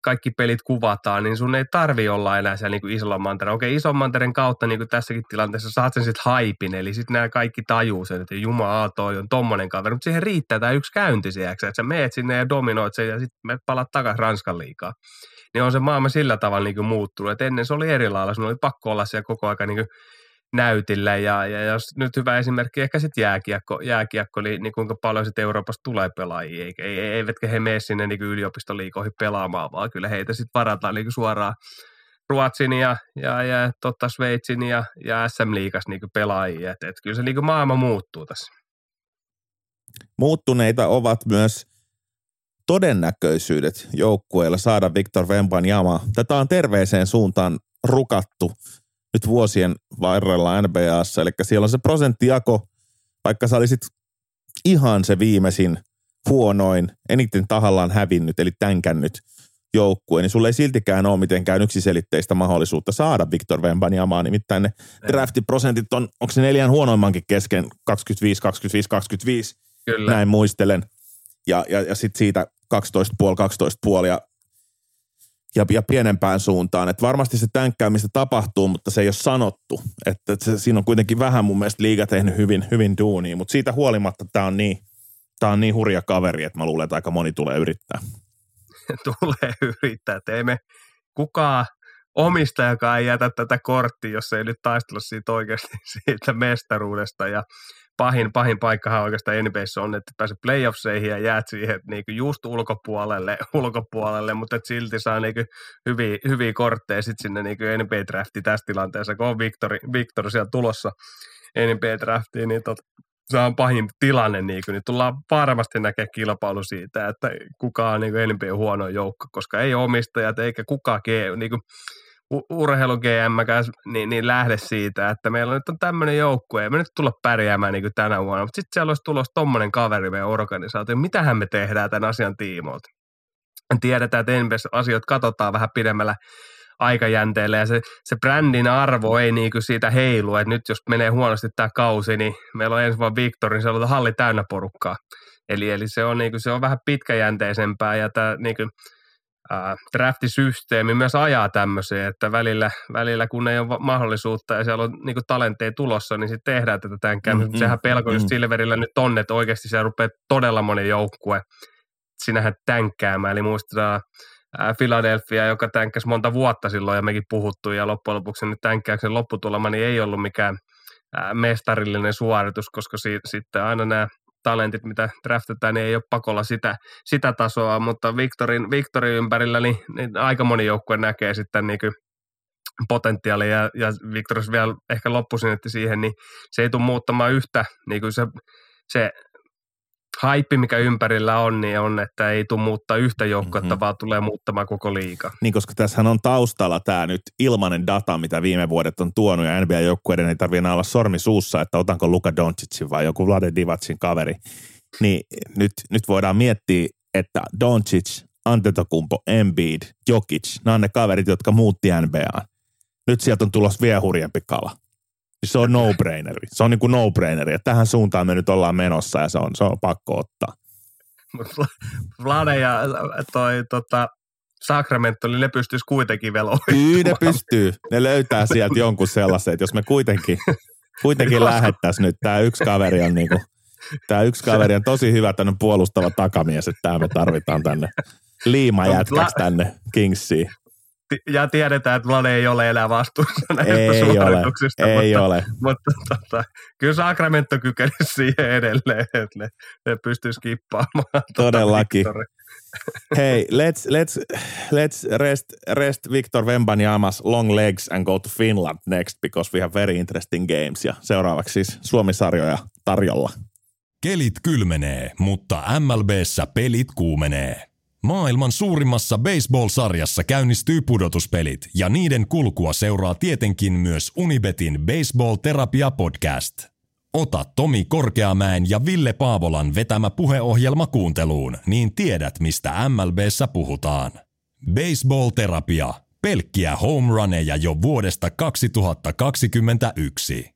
kaikki pelit kuvataan, niin sun ei tarvi olla enää siellä niin ison mantereen. Okei, ison mantereen kautta niin kuin tässäkin tilanteessa saat sen sitten haipin, eli sitten nämä kaikki tajuu sen, että jumala, toi on tommonen kaveri, mutta siihen riittää tämä yksi käynti sieltä, että sä meet sinne ja dominoit sen ja sitten me palaat takaisin Ranskan liikaa. Niin on se maailma sillä tavalla niin muuttunut, että ennen se oli eri lailla, sun oli pakko olla siellä koko ajan niin näytillä ja, ja jos nyt hyvä esimerkki ehkä sitten jääkiekko, jääkiekko niin, niin kuinka paljon sitten Euroopasta tulee pelaajia, ei, ei, eivätkä he mene sinne niin yliopistoliikoihin pelaamaan, vaan kyllä heitä sitten varataan niin suoraan Ruotsin ja, ja, ja totta Sveitsin ja, ja SM-liigas niin pelaajia. Et, et kyllä se niin maailma muuttuu tässä. Muuttuneita ovat myös todennäköisyydet joukkueilla saada Victor Wembanyama. Tätä on terveeseen suuntaan rukattu nyt vuosien varrella NBAssa, eli siellä on se prosenttijako, vaikka sä olisit ihan se viimeisin, huonoin, eniten tahallaan hävinnyt, eli tänkännyt joukkue, niin sulla ei siltikään ole mitenkään yksiselitteistä mahdollisuutta saada Victor Wembanyama, nimittäin ne draftiprosentit on, onko se neljän huonoimmankin kesken? 25, 25, 25, Kyllä. näin muistelen. Ja, ja, ja sitten siitä 12,5, 12,5 ja ja, ja pienempään suuntaan. Että varmasti se tänkkäämistä tapahtuu, mutta se ei ole sanottu. Että se, siinä on kuitenkin vähän mun mielestä liiga tehnyt hyvin, hyvin duunia, mutta siitä huolimatta tämä on niin, on niin hurja kaveri, että mä luulen, että aika moni tulee yrittää. tulee yrittää, että ei me kukaan omistajakaan ei jätä tätä korttia, jos ei nyt taistella siitä oikeasti siitä mestaruudesta ja pahin, pahin paikkahan oikeastaan NBAssä on, että pääsee playoffseihin ja jäät siihen niin just ulkopuolelle, ulkopuolelle mutta et silti saa niin hyviä, hyviä kortteja sitten sinne niin NBA-drafti tässä tilanteessa, kun on Victor, Victor siellä tulossa NBA-draftiin, niin tot, se on pahin tilanne, niin, kuin, niin tullaan varmasti näkemään kilpailu siitä, että kuka on niin NBA huono joukko, koska ei omistajat eikä kukaan niin kuin, urheilu GM niin, niin lähde siitä, että meillä nyt on tämmöinen joukkue, ei me nyt tulla pärjäämään niin kuin tänä vuonna, mutta sitten siellä olisi tulossa tommonen kaveri meidän organisaatio, mitähän me tehdään tämän asian tiimoilta. Tiedetään, että NBS-asiat katsotaan vähän pidemmällä aikajänteellä ja se, se brändin arvo ei niin kuin siitä heilu, että nyt jos menee huonosti tämä kausi, niin meillä on ensi vuonna Victor, niin se on halli täynnä porukkaa. Eli, eli se, on, niin kuin, se on vähän pitkäjänteisempää ja tämä niin kuin, äh, draftisysteemi myös ajaa tämmöiseen, että välillä, välillä kun ei ole mahdollisuutta ja siellä on niin talentteja tulossa, niin sitten tehdään tätä tänkään. Mm-hmm. Sehän pelko mm-hmm. just Silverillä nyt on, että oikeasti se rupeaa todella moni joukkue sinähän tänkkäämään. Eli muistetaan Philadelphia, joka tänkkäsi monta vuotta silloin ja mekin puhuttu ja loppujen lopuksi nyt tänkkäyksen lopputulema niin ei ollut mikään mestarillinen suoritus, koska si- sitten aina nämä talentit, mitä draftetaan, niin ei ole pakolla sitä, sitä tasoa, mutta Victorin, Victorin ympärillä niin, niin aika moni joukkue näkee sitten niin kuin potentiaalia ja, ja Victoris vielä ehkä loppusinetti siihen, niin se ei tule muuttamaan yhtä, niin kuin se, se haippi, mikä ympärillä on, niin on, että ei tule muuttaa yhtä joukkuetta, mm-hmm. vaan tulee muuttamaan koko liiga. Niin, koska tässähän on taustalla tämä nyt ilmanen data, mitä viime vuodet on tuonut, ja NBA-joukkueiden ei tarvitse enää olla sormi suussa, että otanko Luka Doncicin vai joku Vlade Divacin kaveri. Niin nyt, nyt voidaan miettiä, että Doncic, Antetokumpo, Embiid, Jokic, nämä on ne kaverit, jotka muutti NBA. Nyt sieltä on tulossa vielä hurjempi kala. Se on no-braineri. Se on niin kuin no-braineri. Että tähän suuntaan me nyt ollaan menossa ja se on, se on pakko ottaa. Vlade ja toi tota, Sacramento, niin ne pystyisi kuitenkin vielä Kyllä ne pystyy. Ne löytää sieltä jonkun sellaisen, että jos me kuitenkin, kuitenkin lähettäisiin nyt, tämä yksi kaveri on niinku, tämä yksi kaveri on tosi hyvä tänne puolustava takamies, että tämä me tarvitaan tänne liima jätkäksi tänne Kingsiin ja tiedetään, että Vlade ei ole enää vastuussa näistä ei suorituksista. Ole, ei mutta, ole. Mutta tota, kyllä Sacramento kykenisi siihen edelleen, että ne, ne pystyisi kippaamaan. Tuota Todellakin. Tota Hei, let's, let's, let's rest, rest Victor Wembanyama's long legs and go to Finland next because we have very interesting games. Ja seuraavaksi siis Suomi-sarjoja tarjolla. Kelit kylmenee, mutta MLBssä pelit kuumenee. Maailman suurimmassa baseball-sarjassa käynnistyy pudotuspelit ja niiden kulkua seuraa tietenkin myös Unibetin Baseball-terapia podcast. Ota Tomi Korkeamäen ja Ville Paavolan vetämä puheohjelma kuunteluun, niin tiedät mistä MLBssä puhutaan. Baseball-terapia. Pelkkiä home runeja jo vuodesta 2021.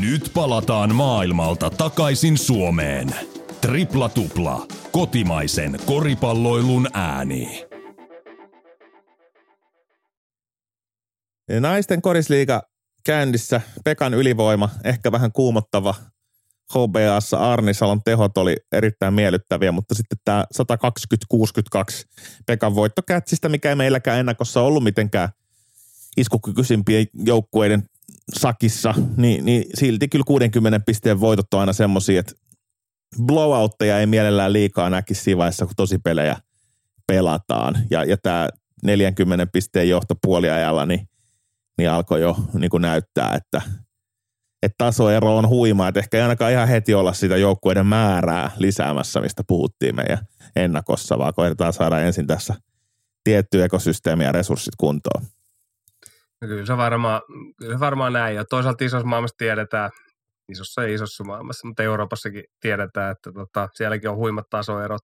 Nyt palataan maailmalta takaisin Suomeen. Tripla tupla. Kotimaisen koripalloilun ääni. Naisten korisliiga käynnissä. Pekan ylivoima, ehkä vähän kuumottava. HBAssa Arnisalon tehot oli erittäin miellyttäviä, mutta sitten tämä 120-62 Pekan voitto Kätsistä, mikä ei meilläkään ennakossa ollut mitenkään iskukykyisimpien joukkueiden sakissa, niin, niin silti kyllä 60 pisteen voitot on aina semmoisia, että blowoutteja ei mielellään liikaa näkisi siinä vaiheessa, kun tosi pelejä pelataan. Ja, ja tämä 40 pisteen johto puoliajalla, niin, niin alkoi jo niin kuin näyttää, että, että tasoero on huima, että ehkä ei ainakaan ihan heti olla sitä joukkueiden määrää lisäämässä, mistä puhuttiin meidän ennakossa, vaan koitetaan saada ensin tässä tietty ekosysteemi ja resurssit kuntoon. No kyllä se varmaan, kyllä se varmaan näin. Ja toisaalta isossa maailmassa tiedetään, isossa ja isossa maailmassa, mutta Euroopassakin tiedetään, että tota, sielläkin on huimat tasoerot.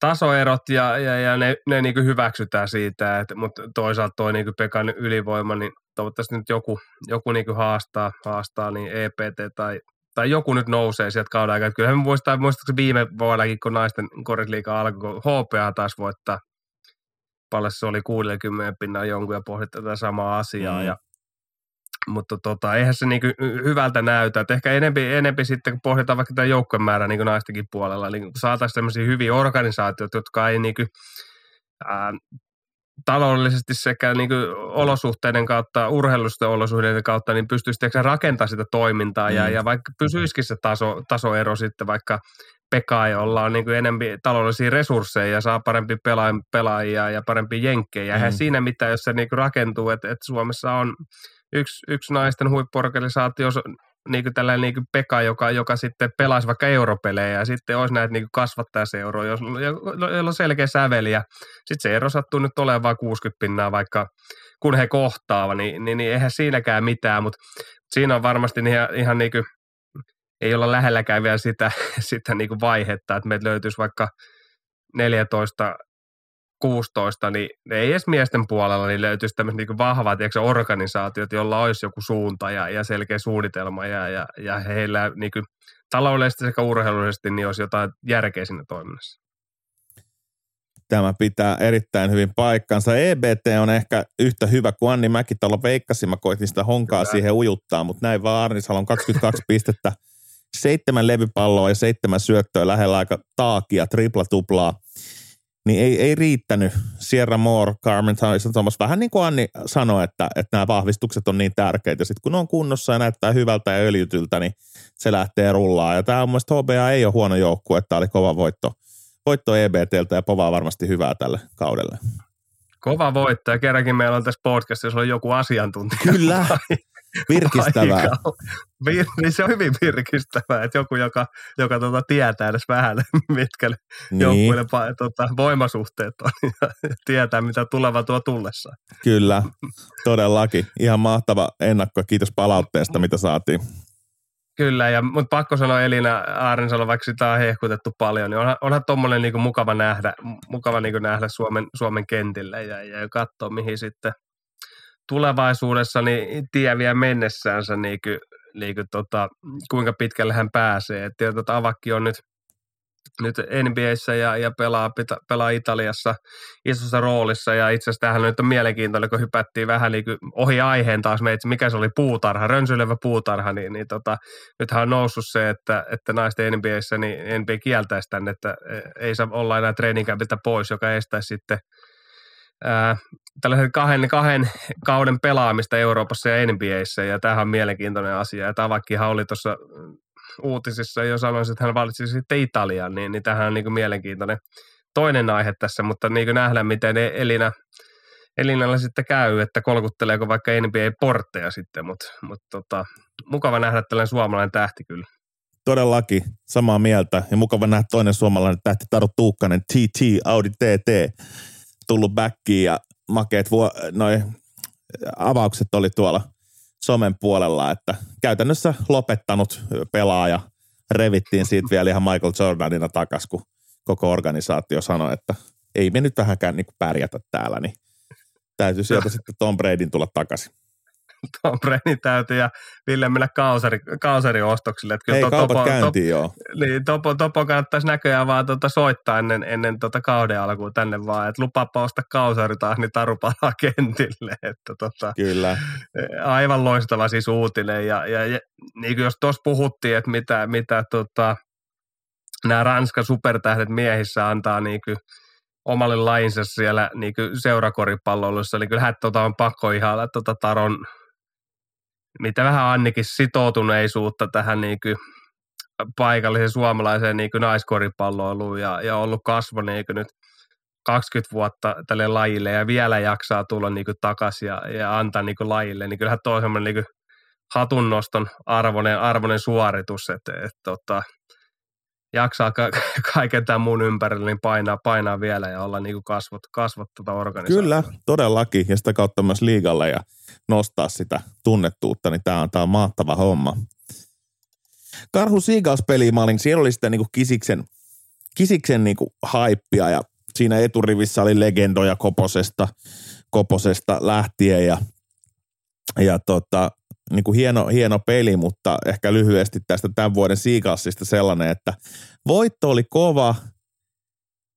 Tasoerot ja, ja, ja ne, ne niin hyväksytään siitä, että, mutta toisaalta tuo niin Pekan ylivoima, niin toivottavasti nyt joku, joku niin haastaa, haastaa niin EPT tai, tai joku nyt nousee sieltä kauden aikaa. Kyllähän muistaa, muistatko viime vuodellakin, kun naisten korisliiga alkoi, HPA taas voittaa paljon se oli 60 pinnan jonkun ja pohdit tätä samaa asiaa. Mm. Ja, mutta tota, eihän se niin hyvältä näytä. Et ehkä enempi, enempi sitten, kun pohditaan vaikka tätä joukkojen määrää niin naistenkin puolella, niin saataisiin sellaisia hyviä organisaatioita, jotka ei niin kuin, ää, taloudellisesti sekä niin kuin olosuhteiden kautta, urheilusten olosuhteiden kautta, niin pystyisi rakentaa sitä toimintaa mm. ja, ja vaikka pysyisikin se taso, tasoero sitten vaikka Pekai, jolla on niin enemmän taloudellisia resursseja ja saa parempi pelaajia ja parempi jenkkejä. Mm. Eihän siinä mitään, jos se niin rakentuu, että, että Suomessa on yksi, yksi naisten huippuorganisaatio, niin kuin tällainen niin kuin Pekka, joka, joka sitten pelaisi vaikka europelejä ja sitten olisi näitä niin kasvattajaseuroja, joilla on selkeä säveli ja sitten se ero sattuu nyt olemaan vain 60 pinnaa vaikka kun he kohtaavat, niin, niin, niin eihän siinäkään mitään, mutta siinä on varmasti ihan, ihan niin kuin ei olla lähelläkään vielä sitä, sitä niin kuin vaihetta, että meiltä löytyisi vaikka 14 16, niin ei edes miesten puolella, niin löytyisi tämmöiset niin vahvat tiedätkö, organisaatiot, joilla olisi joku suunta ja, ja selkeä suunnitelma ja, ja, ja heillä niin kuin, taloudellisesti sekä urheilullisesti niin olisi jotain järkeä siinä toiminnassa. Tämä pitää erittäin hyvin paikkansa. EBT on ehkä yhtä hyvä kuin Anni Mäkitalo veikkasi. Mä koitin sitä honkaa Kyllä. siihen ujuttaa, mutta näin vaan Arnis on 22 pistettä seitsemän levypalloa ja seitsemän syöttöä lähellä aika taakia, tripla tuplaa, niin ei, ei riittänyt Sierra Moore, Carmen Thomas, vähän niin kuin Anni sanoi, että, että nämä vahvistukset on niin tärkeitä. Sitten kun ne on kunnossa ja näyttää hyvältä ja öljytyltä, niin se lähtee rullaan. Ja tämä on mielestäni HBA ei ole huono joukkue, että tämä oli kova voitto, voitto EBTltä ja povaa varmasti hyvää tälle kaudelle. Kova voitto ja kerrankin meillä on tässä podcastissa on joku asiantuntija. Kyllä, Virkistävää. Vir, niin se on hyvin virkistävää, että joku, joka, joka tuota, tietää edes vähän, mitkä niin. joukkueiden tuota, voimasuhteet on ja tietää, mitä tuleva tuo tullessa. Kyllä, todellakin. Ihan mahtava ennakko. Kiitos palautteesta, mitä saatiin. Kyllä, ja, mutta pakko sanoa Elina Aarensalo, vaikka sitä on hehkutettu paljon, niin onhan, onhan tuommoinen niin mukava nähdä, mukava niin nähdä Suomen, Suomen kentille ja, ja katsoa, mihin sitten – tulevaisuudessa niin tie vie mennessäänsä niin kuin, niin kuin tota, kuinka pitkälle hän pääsee. Et tiedät, että Avakki on nyt, nyt NBAissä ja, ja pelaa, pita, pelaa Italiassa isossa roolissa ja itse asiassa tämähän nyt on mielenkiintoinen, kun hypättiin vähän niin kuin ohi aiheen taas meitä, mikä se oli puutarha, rönsylevä puutarha, niin, niin tota, nythän on noussut se, että, että naisten NBAissä niin NBA kieltäisi tänne, että ei saa olla enää treeninkämpiltä pois, joka estäisi sitten – ää, tällaisen kahden, kahden kauden pelaamista Euroopassa ja NBAissä, ja tämähän on mielenkiintoinen asia. Ja Tavakkihan oli tuossa uutisissa jo sanoisin, että hän valitsi sitten Italian, niin, niin tähän on niin mielenkiintoinen toinen aihe tässä, mutta niin kuin nähdään, miten e- Elina, Elinalla sitten käy, että kolkutteleeko vaikka NBA-portteja sitten, mutta, mutta tota, mukava nähdä tällainen suomalainen tähti kyllä. Todellakin, samaa mieltä. Ja mukava nähdä toinen suomalainen tähti, Taru Tuukkanen, TT, Audi TT tullut backiin ja makeet vuo, noi avaukset oli tuolla somen puolella, että käytännössä lopettanut pelaaja revittiin siitä vielä ihan Michael Jordanina takas, kun koko organisaatio sanoi, että ei me nyt vähänkään niin pärjätä täällä, niin täytyy sieltä sitten Tom Bradyn tulla takaisin. Tom Brady täytyy ja Ville mennä kausari, kausariostoksille. Että kyllä Ei, to, topo, käyntiin, joo. Niin, topo, topo kannattaisi näköjään vaan tuota soittaa ennen, ennen tuota kauden alkuun tänne vaan, että lupaapa ostaa kausari taas, niin taru palaa kentille. Että tota, kyllä. Aivan loistava siis uutinen ja, ja, ja niin kuin jos tuossa puhuttiin, että mitä, mitä tota, nämä Ranskan supertähdet miehissä antaa niin kuin omalle lainsa siellä niin seurakoripalloilussa, niin kyllähän tota on pakko ihailla tota Taron mitä vähän Annikin sitoutuneisuutta tähän niin kuin paikallisen suomalaiseen niin kuin naiskoripalloiluun ja, ja ollut kasvo niin kuin nyt 20 vuotta tälle lajille ja vielä jaksaa tulla niin takaisin ja, ja antaa niin lajille, niin kyllähän tuo on niin hatunnoston arvoinen, arvoinen suoritus, että, että, että tota, jaksaa ka- kaiken tämän muun ympärillä, niin painaa, painaa vielä ja olla niin kasvot, kasvot tuota organisaatiota. Kyllä, todellakin, ja sitä kautta myös liigalle ja nostaa sitä tunnettuutta, niin tämä on, tämä on mahtava homma. Karhu Seagulls-peliä mä olin, siellä oli sitä niin Kisiksen, Kisiksen niin haippia ja siinä eturivissä oli legendoja Koposesta, Koposesta lähtien ja, ja tota, niin kuin hieno, hieno peli, mutta ehkä lyhyesti tästä tämän vuoden Seagullsista sellainen, että voitto oli kova,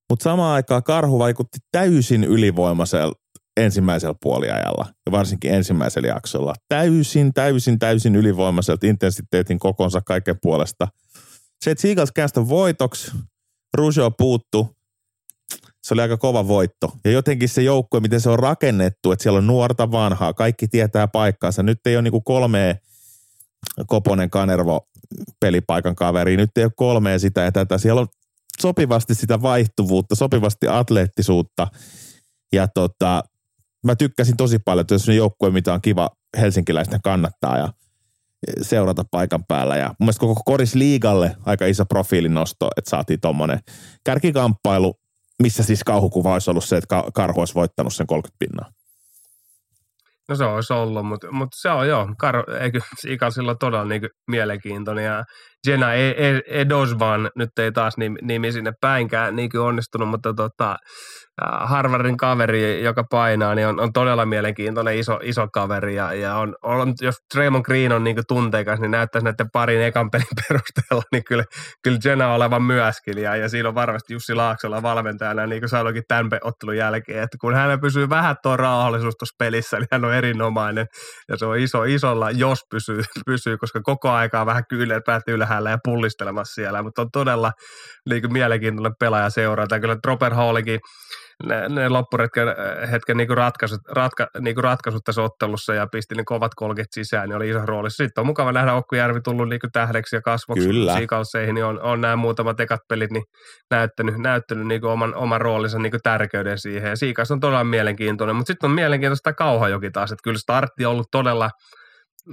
mutta samaan aikaan Karhu vaikutti täysin ylivoimaisella ensimmäisellä puoliajalla ja varsinkin ensimmäisellä jaksolla. Täysin, täysin, täysin ylivoimaiselta intensiteetin kokonsa kaiken puolesta. Se, että Seagulls voitoksi, Rujo puuttu, se oli aika kova voitto. Ja jotenkin se joukkue, miten se on rakennettu, että siellä on nuorta vanhaa, kaikki tietää paikkaansa. Nyt ei ole niinku kolmea Koponen Kanervo pelipaikan kaveri, nyt ei ole kolmea sitä ja tätä. Siellä on sopivasti sitä vaihtuvuutta, sopivasti atleettisuutta. Ja tota, mä tykkäsin tosi paljon, että se on joukkue, mitä on kiva helsinkiläisten kannattaa ja seurata paikan päällä. Ja mun mielestä koko Koris Liigalle aika iso profiilin nosto, että saatiin tommonen kärkikamppailu missä siis kauhukuva olisi ollut se, että Karhu olisi voittanut sen 30 pinnaa. No se olisi ollut, mutta, mutta se on joo, Kar, eikö Ikalsilla todella niin mielenkiintoinen ja Jenna Edosvan, nyt ei taas nimi, nimi sinne päinkään niin onnistunut, mutta tota, Harvardin kaveri, joka painaa, niin on, on todella mielenkiintoinen iso, iso kaveri. Ja, ja on, on, jos Draymond Green on niin tunteikas, niin näyttäisi näiden parin ekan pelin perusteella, niin kyllä, kyllä Jenna olevan myöskin. Ja, ja siinä on varmasti Jussi Laaksolla valmentajana, niin kuin sanoinkin tämän ottelun jälkeen, että kun hän pysyy vähän tuo rauhallisuus tuossa pelissä, niin hän on erinomainen. Ja se on iso, isolla, jos pysyy, pysyy koska koko aikaa vähän kyyleet päätyy ylhäällä ja pullistelemassa siellä. Mutta on todella niin mielenkiintoinen pelaaja seurata. Kyllä Dropper Hallikin ne, ne loppuretken äh, hetken niin ratkaisut, ratka, niin ratkaisut tässä ottelussa ja pisti ne kovat kolket sisään, niin oli iso rooli. Sitten on mukava nähdä Okkujärvi tullut niin tähdeksi ja kasvoksi siikausseihin, niin on, on nämä muutamat ekat pelit niin näyttänyt, näyttänyt niin oman, oman roolinsa niin tärkeyden siihen. Ja Siikas on todella mielenkiintoinen, mutta sitten on mielenkiintoista Kauhajoki taas, että kyllä startti on ollut todella,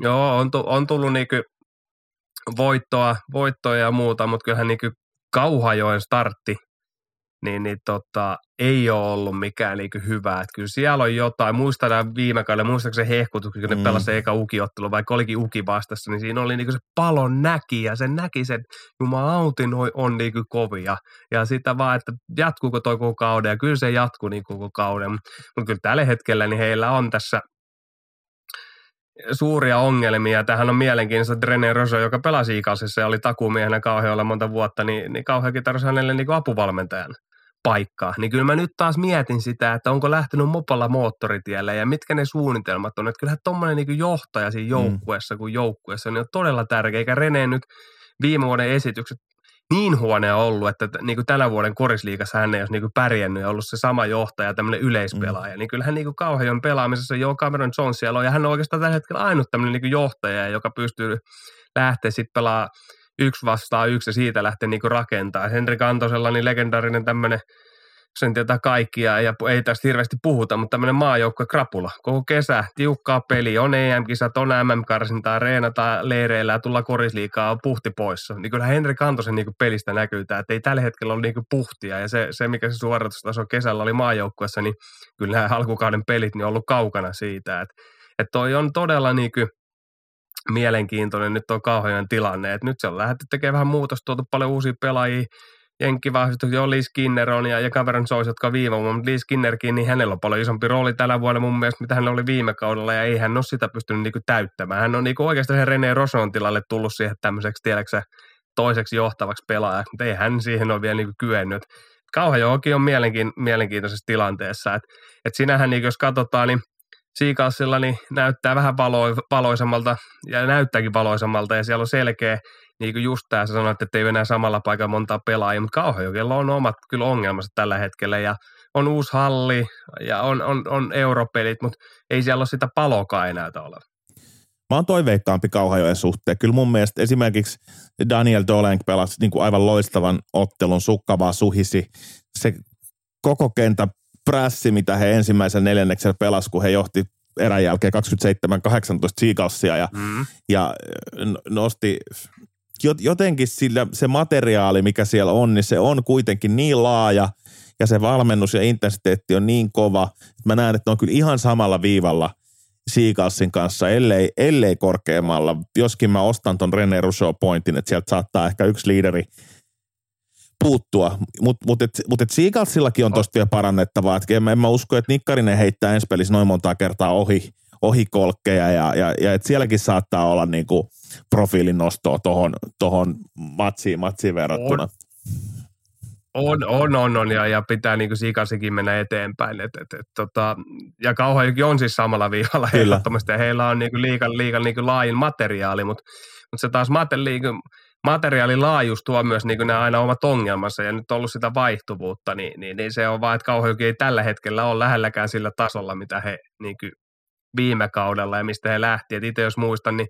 joo, on, on tullut niin voittoa, voittoa ja muuta, mutta kyllähän niin Kauhajoen startti niin, niin tota, ei ole ollut mikään niin hyvä. Että kyllä siellä on jotain. Muistan viime kaudella, muistaakseni se hehkutus, kun ne mm. pelasi eka ukiottelu, vaikka olikin uki vastassa, niin siinä oli niin se palon näki ja sen näki sen, jumalautin on, on niin kovia. Ja sitä vaan, että jatkuuko toi koko kauden ja kyllä se jatkuu niin koko kauden. Mutta kyllä tällä hetkellä niin heillä on tässä suuria ongelmia. Tähän on mielenkiintoista, René Roso, joka pelasi ikäisessä ja oli takumiehenä kauhealla monta vuotta, niin, niin kauheakin tarvitsisi hänelle niin apuvalmentajan paikkaa, niin kyllä mä nyt taas mietin sitä, että onko lähtenyt mopalla moottoritielle ja mitkä ne suunnitelmat on. Että kyllähän tuommoinen niin johtaja siinä mm. joukkueessa mm. kuin joukkueessa niin on todella tärkeä, eikä Rene nyt viime vuoden esitykset niin huonea ollut, että niin kuin tänä vuoden korisliikassa hän ei olisi niin kuin pärjännyt ja ollut se sama johtaja, tämmöinen yleispelaaja. Mm. Niin kyllähän niin kuin kauhean pelaamisessa jo Cameron Jones siellä on, ja hän on oikeastaan tällä hetkellä ainut tämmöinen niin kuin johtaja, joka pystyy lähteä sitten pelaamaan yksi vastaa yksi ja siitä lähtee niinku rakentaa. Henrik Antosella niin legendaarinen tämmöinen sen tietää kaikkia ja ei tästä hirveästi puhuta, mutta tämmöinen maajoukkue krapula. Koko kesä, tiukkaa peli, on EM-kisat, on MM-karsintaa, reenata leireillä ja tulla korisliikaa, on puhti poissa. Niin kyllä Henrik Antosen niin pelistä näkyy tämä, että ei tällä hetkellä ole niin puhtia ja se, se, mikä se suoritustaso kesällä oli maajoukkuessa, niin kyllä nämä alkukauden pelit niin on ollut kaukana siitä, että, että toi on todella niin kuin, mielenkiintoinen nyt on kauhean tilanne. Et nyt se on lähdetty tekemään vähän muutosta, tuotu paljon uusia pelaajia, Jenkki vahvistuksia, jo Lee Skinner on ja, ja Cameron Jones, jotka viime vuonna, mutta Lee Skinnerkin, niin hänellä on paljon isompi rooli tällä vuonna mun mielestä, mitä hän oli viime kaudella, ja ei hän ole sitä pystynyt niinku täyttämään. Hän on niinku oikeastaan sen René Roson tilalle tullut siihen tämmöiseksi, tiedäksä, toiseksi johtavaksi pelaajaksi, mutta ei hän siihen ole vielä niinku kyennyt. Kauhajoki on mielenkiin, mielenkiintoisessa tilanteessa, että et sinähän, niin jos katsotaan, niin Siikassilla niin näyttää vähän valo, valoisammalta ja näyttääkin valoisammalta ja siellä on selkeä, niin kuin just tämä sanoit, että ei enää samalla paikalla montaa pelaajia, mutta Kauhajokella on omat kyllä ongelmansa tällä hetkellä ja on uusi halli ja on, on, on europelit, mutta ei siellä ole sitä palokaa enää olla. Mä oon toiveikkaampi Kauhajoen suhteen. Kyllä mun mielestä esimerkiksi Daniel Dolenk pelasi niin kuin aivan loistavan ottelun, sukkavaa suhisi. Se koko kentän prässi, mitä he ensimmäisen neljänneksellä pelasivat, kun he johti erän jälkeen 27-18 Seagalsia ja, mm. ja nosti jotenkin sillä, se materiaali, mikä siellä on, niin se on kuitenkin niin laaja ja se valmennus ja intensiteetti on niin kova, että mä näen, että ne on kyllä ihan samalla viivalla Seagalsin kanssa, ellei, ellei korkeammalla. Joskin mä ostan ton René Rousseau pointin, että sieltä saattaa ehkä yksi liideri puuttua, mutta mut, et, mut et Seagalsillakin on tosta vielä parannettavaa. Et en, en mä usko, että Nikkarinen heittää ensi pelissä noin montaa kertaa ohi, ohi kolkkeja ja, ja, ja et sielläkin saattaa olla niinku profiilin nostoa tohon, tohon matsiin, matsiin verrattuna. On, on, on, on ja, ja pitää niin kuin mennä eteenpäin. Et, et, et, tota, ja Kauhajoki on siis samalla viivalla ehdottomasti ja heillä on niin kuin liikan, liikan niin kuin laajin materiaali, mutta mut se taas mate, niin kuin, materiaalin laajuus tuo myös niin kuin nämä aina omat ongelmansa ja nyt on ollut sitä vaihtuvuutta, niin, niin, niin se on vaan, että Kauhajoki ei tällä hetkellä ole lähelläkään sillä tasolla, mitä he niin kuin viime kaudella ja mistä he lähti. Et itse jos muistan, niin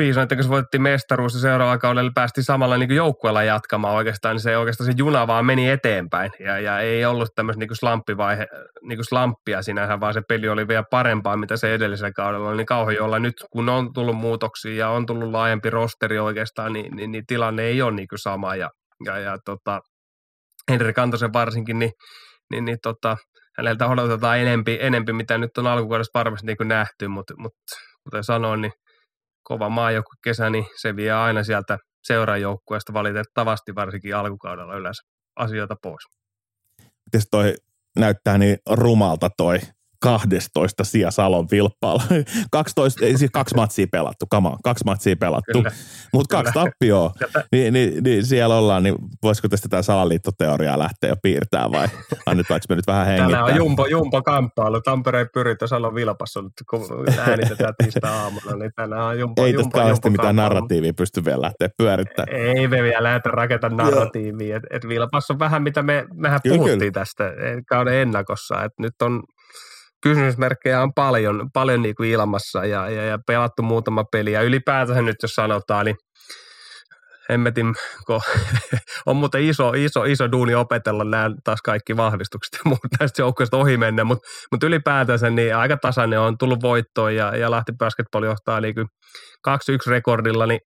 Piisan, että kun se voitettiin mestaruus ja seuraavalla kaudella päästiin samalla niin joukkueella jatkamaan oikeastaan, niin se oikeastaan se juna vaan meni eteenpäin. Ja, ja ei ollut tämmöistä niin slamppivaihe, niin slamppia sinänsä, vaan se peli oli vielä parempaa, mitä se edellisellä kaudella oli. Niin Kauhajoella nyt, kun on tullut muutoksia ja on tullut laajempi rosteri oikeastaan, niin, niin, niin tilanne ei ole niin sama. Ja, ja, ja tota, Henri Kantosen varsinkin, niin, niin, niin tota, häneltä odotetaan enempi, enempi, mitä nyt on alkukaudesta varmasti niin nähty, mutta, mutta kuten sanoin, niin kova maajoukkokesä, niin se vie aina sieltä seurajoukkueesta valitettavasti varsinkin alkukaudella yleensä asioita pois. Miten toi näyttää niin rumalta toi 12 sija Salon vilppaalla. 12, ei siis kaksi matsia pelattu, kama, kaksi matsia pelattu, mutta kaksi tappioa. Ni, niin, niin, siellä ollaan, niin voisiko tästä tämä salaliittoteoriaa lähteä jo piirtää vai annetaanko me nyt vähän hengittää? Täällä on jumpo, jumpo kamppailu, Tampereen pyrittä Salon vilpassa, kun äänitetään tiistai aamulla, niin tänään on jumpo, Ei tästä kauheasti mitään narratiivia pysty vielä lähteä pyörittämään. Ei me vielä lähdetä rakentamaan narratiivia, että et vilpassa on vähän mitä me, mehän kyllä, puhuttiin kyllä. tästä kauden ennakossa, että nyt on kysymysmerkkejä on paljon, paljon niin kuin ilmassa ja, ja, ja pelattu muutama peli. Ja ylipäätään nyt, jos sanotaan, niin hemmetin, kun on muuten iso, iso, iso duuni opetella nämä taas kaikki vahvistukset ja muut näistä joukkoista ohi mennä, mutta mut ylipäätänsä niin aika tasainen on tullut voittoon ja, ja Lahti Basketball johtaa niin 2-1 rekordilla niin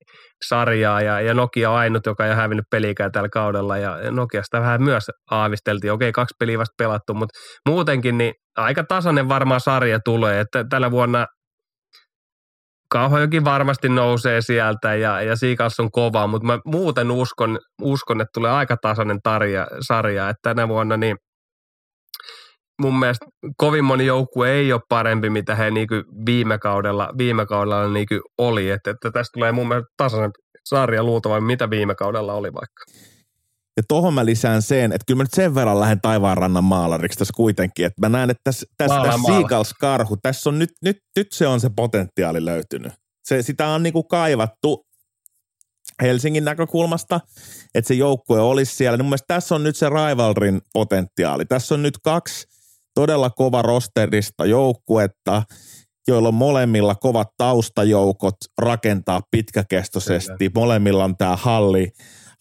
sarjaa ja, ja Nokia on ainut, joka ei ole hävinnyt pelikään tällä kaudella ja Nokiasta vähän myös aavisteltiin. Okei, kaksi peliä vasta pelattu, mutta muutenkin niin aika tasainen varmaan sarja tulee, että tällä vuonna Kauhajoki varmasti nousee sieltä ja, ja Siikas on kova, mutta mä muuten uskon, uskon, että tulee aika tasainen tarja, sarja, että tänä vuonna niin mun mielestä kovin moni joukkue ei ole parempi, mitä he niin viime kaudella, viime kaudella niin oli, että, että tästä tulee mun mielestä tasainen sarja luultavasti, mitä viime kaudella oli vaikka. Ja tohon mä lisään sen, että kyllä mä nyt sen verran lähden taivaanrannan maalariksi tässä kuitenkin, että mä näen, että tässä, tässä, tässä Seagulls-karhu, tässä on nyt, nyt, nyt se on se potentiaali löytynyt. Se, sitä on niinku kaivattu Helsingin näkökulmasta, että se joukkue olisi siellä. Mun mielestä tässä on nyt se rivalrin potentiaali. Tässä on nyt kaksi todella kova rosterista joukkuetta, joilla on molemmilla kovat taustajoukot rakentaa pitkäkestoisesti. Kyllä. Molemmilla on tämä halli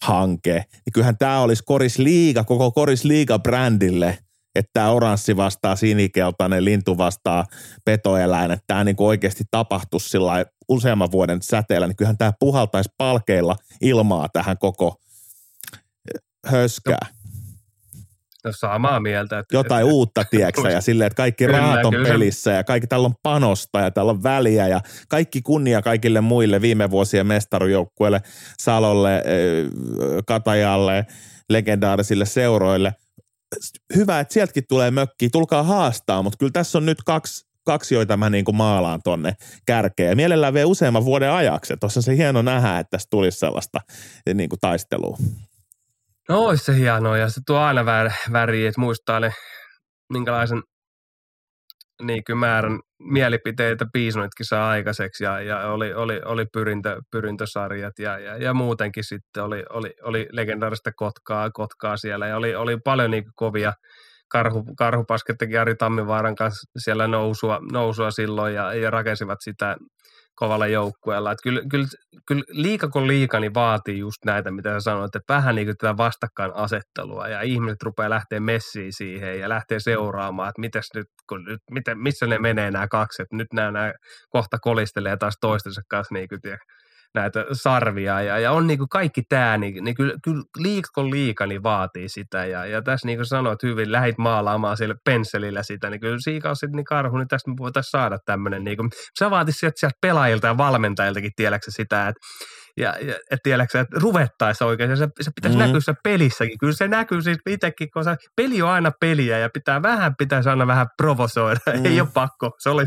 hanke, niin kyllähän tämä olisi Koris Liiga, koko Koris Liiga brändille, että tämä oranssi vastaa sinikeltainen, lintu vastaa petoeläin, että tämä niin oikeasti tapahtuisi sillä useamman vuoden säteellä, niin kyllähän tämä puhaltaisi palkeilla ilmaa tähän koko höskää. No samaa mieltä. Että, Jotain että, uutta, tieksä, ja silleen, että kaikki kyllä, rahat on kyllä. pelissä ja kaikki täällä on panosta ja täällä on väliä ja kaikki kunnia kaikille muille viime vuosien mestarujoukkueille, Salolle, Katajalle, legendaarisille seuroille. Hyvä, että sieltäkin tulee mökki, tulkaa haastaa, mutta kyllä tässä on nyt kaksi, kaksi joita mä niin kuin maalaan tonne kärkeen. Ja mielellään vielä useamman vuoden ajaksi. Tuossa se hieno nähdä, että tässä tulisi sellaista niin kuin taistelua. No olisi se hienoa ja se tuo aina vär, väriä, että muistaa ne, minkälaisen niin määrän mielipiteitä piisnoitkin saa aikaiseksi ja, ja oli, oli, oli pyrintö, pyrintösarjat ja, ja, ja, muutenkin sitten oli, oli, oli legendaarista Kotkaa, Kotkaa siellä ja oli, oli paljon niin kovia karhu, karhupasket teki Ari Tammivaaran kanssa siellä nousua, nousua silloin ja, ja rakensivat sitä, kovalla joukkueella. Että kyllä, kyllä, kyllä liika kun liika, niin vaatii just näitä, mitä sä sanoit, että vähän niin kuin tätä vastakkainasettelua ja ihmiset rupeaa lähteä messiin siihen ja lähtee seuraamaan, että mitäs nyt, kun nyt miten, missä ne menee nämä kaksi, että nyt nämä, nämä kohta kolistelee taas toistensa kanssa niin kuin, näitä sarvia ja, ja on niin kuin kaikki tämä, niin, niin kyllä, kyllä liikko liika niin vaatii sitä. Ja, ja tässä niin kuin sanoit hyvin, lähit maalaamaan sille pensselillä sitä, niin kyllä Siikaus niin karhu, niin tästä me voitaisiin saada tämmöinen, niin kuin, se vaatisi sieltä, sieltä pelaajilta ja valmentajiltakin tiedäksä sitä, että ja, ja et tiedätkö, että ruvettaisi oikein, se, se pitäisi mm. näkyä se pelissäkin. Kyllä se näkyy siis itsekin, kun se peli on aina peliä ja pitää vähän, pitäisi aina vähän provosoida. Mm. ei ole pakko, se oli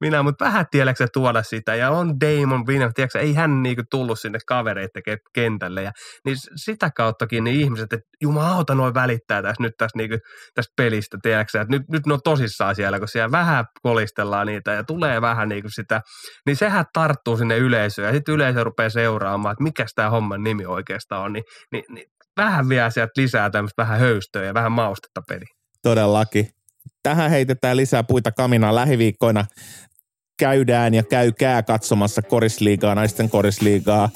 minä, mutta vähän tiedätkö tuoda sitä. Ja on Damon Winner, tiedätkö, ei hän niinku tullut sinne kavereiden kentälle. Ja, niin sitä kauttakin niin ihmiset, että jumalauta noin välittää tässä nyt tästä, niinku, tästä pelistä, tiedätkö, että nyt, nyt ne on tosissaan siellä, kun siellä vähän kolistellaan niitä ja tulee vähän niinku sitä, niin sehän tarttuu sinne yleisöön ja sitten yleisö rupeaa seuraamaan seuraamaan, että mikä tämä homman nimi oikeastaan on, niin, niin, niin vähän vielä sieltä lisää tämmöistä vähän höystöä ja vähän maustetta peli. Todellakin. Tähän heitetään lisää puita kaminaan lähiviikkoina. Käydään ja käykää katsomassa korisliigaa, naisten korisliigaa.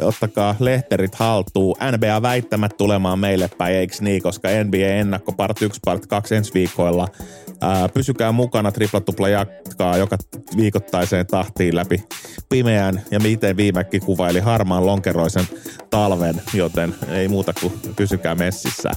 Ottakaa lehterit haltuun. NBA väittämät tulemaan meille päin, eikö niin? Koska NBA ennakko part 1, part 2 ensi viikoilla – Ää, pysykää mukana, triplatupla jatkaa joka viikoittaiseen tahtiin läpi pimeän ja miten viimekin kuvaili harmaan lonkeroisen talven, joten ei muuta kuin pysykää messissä.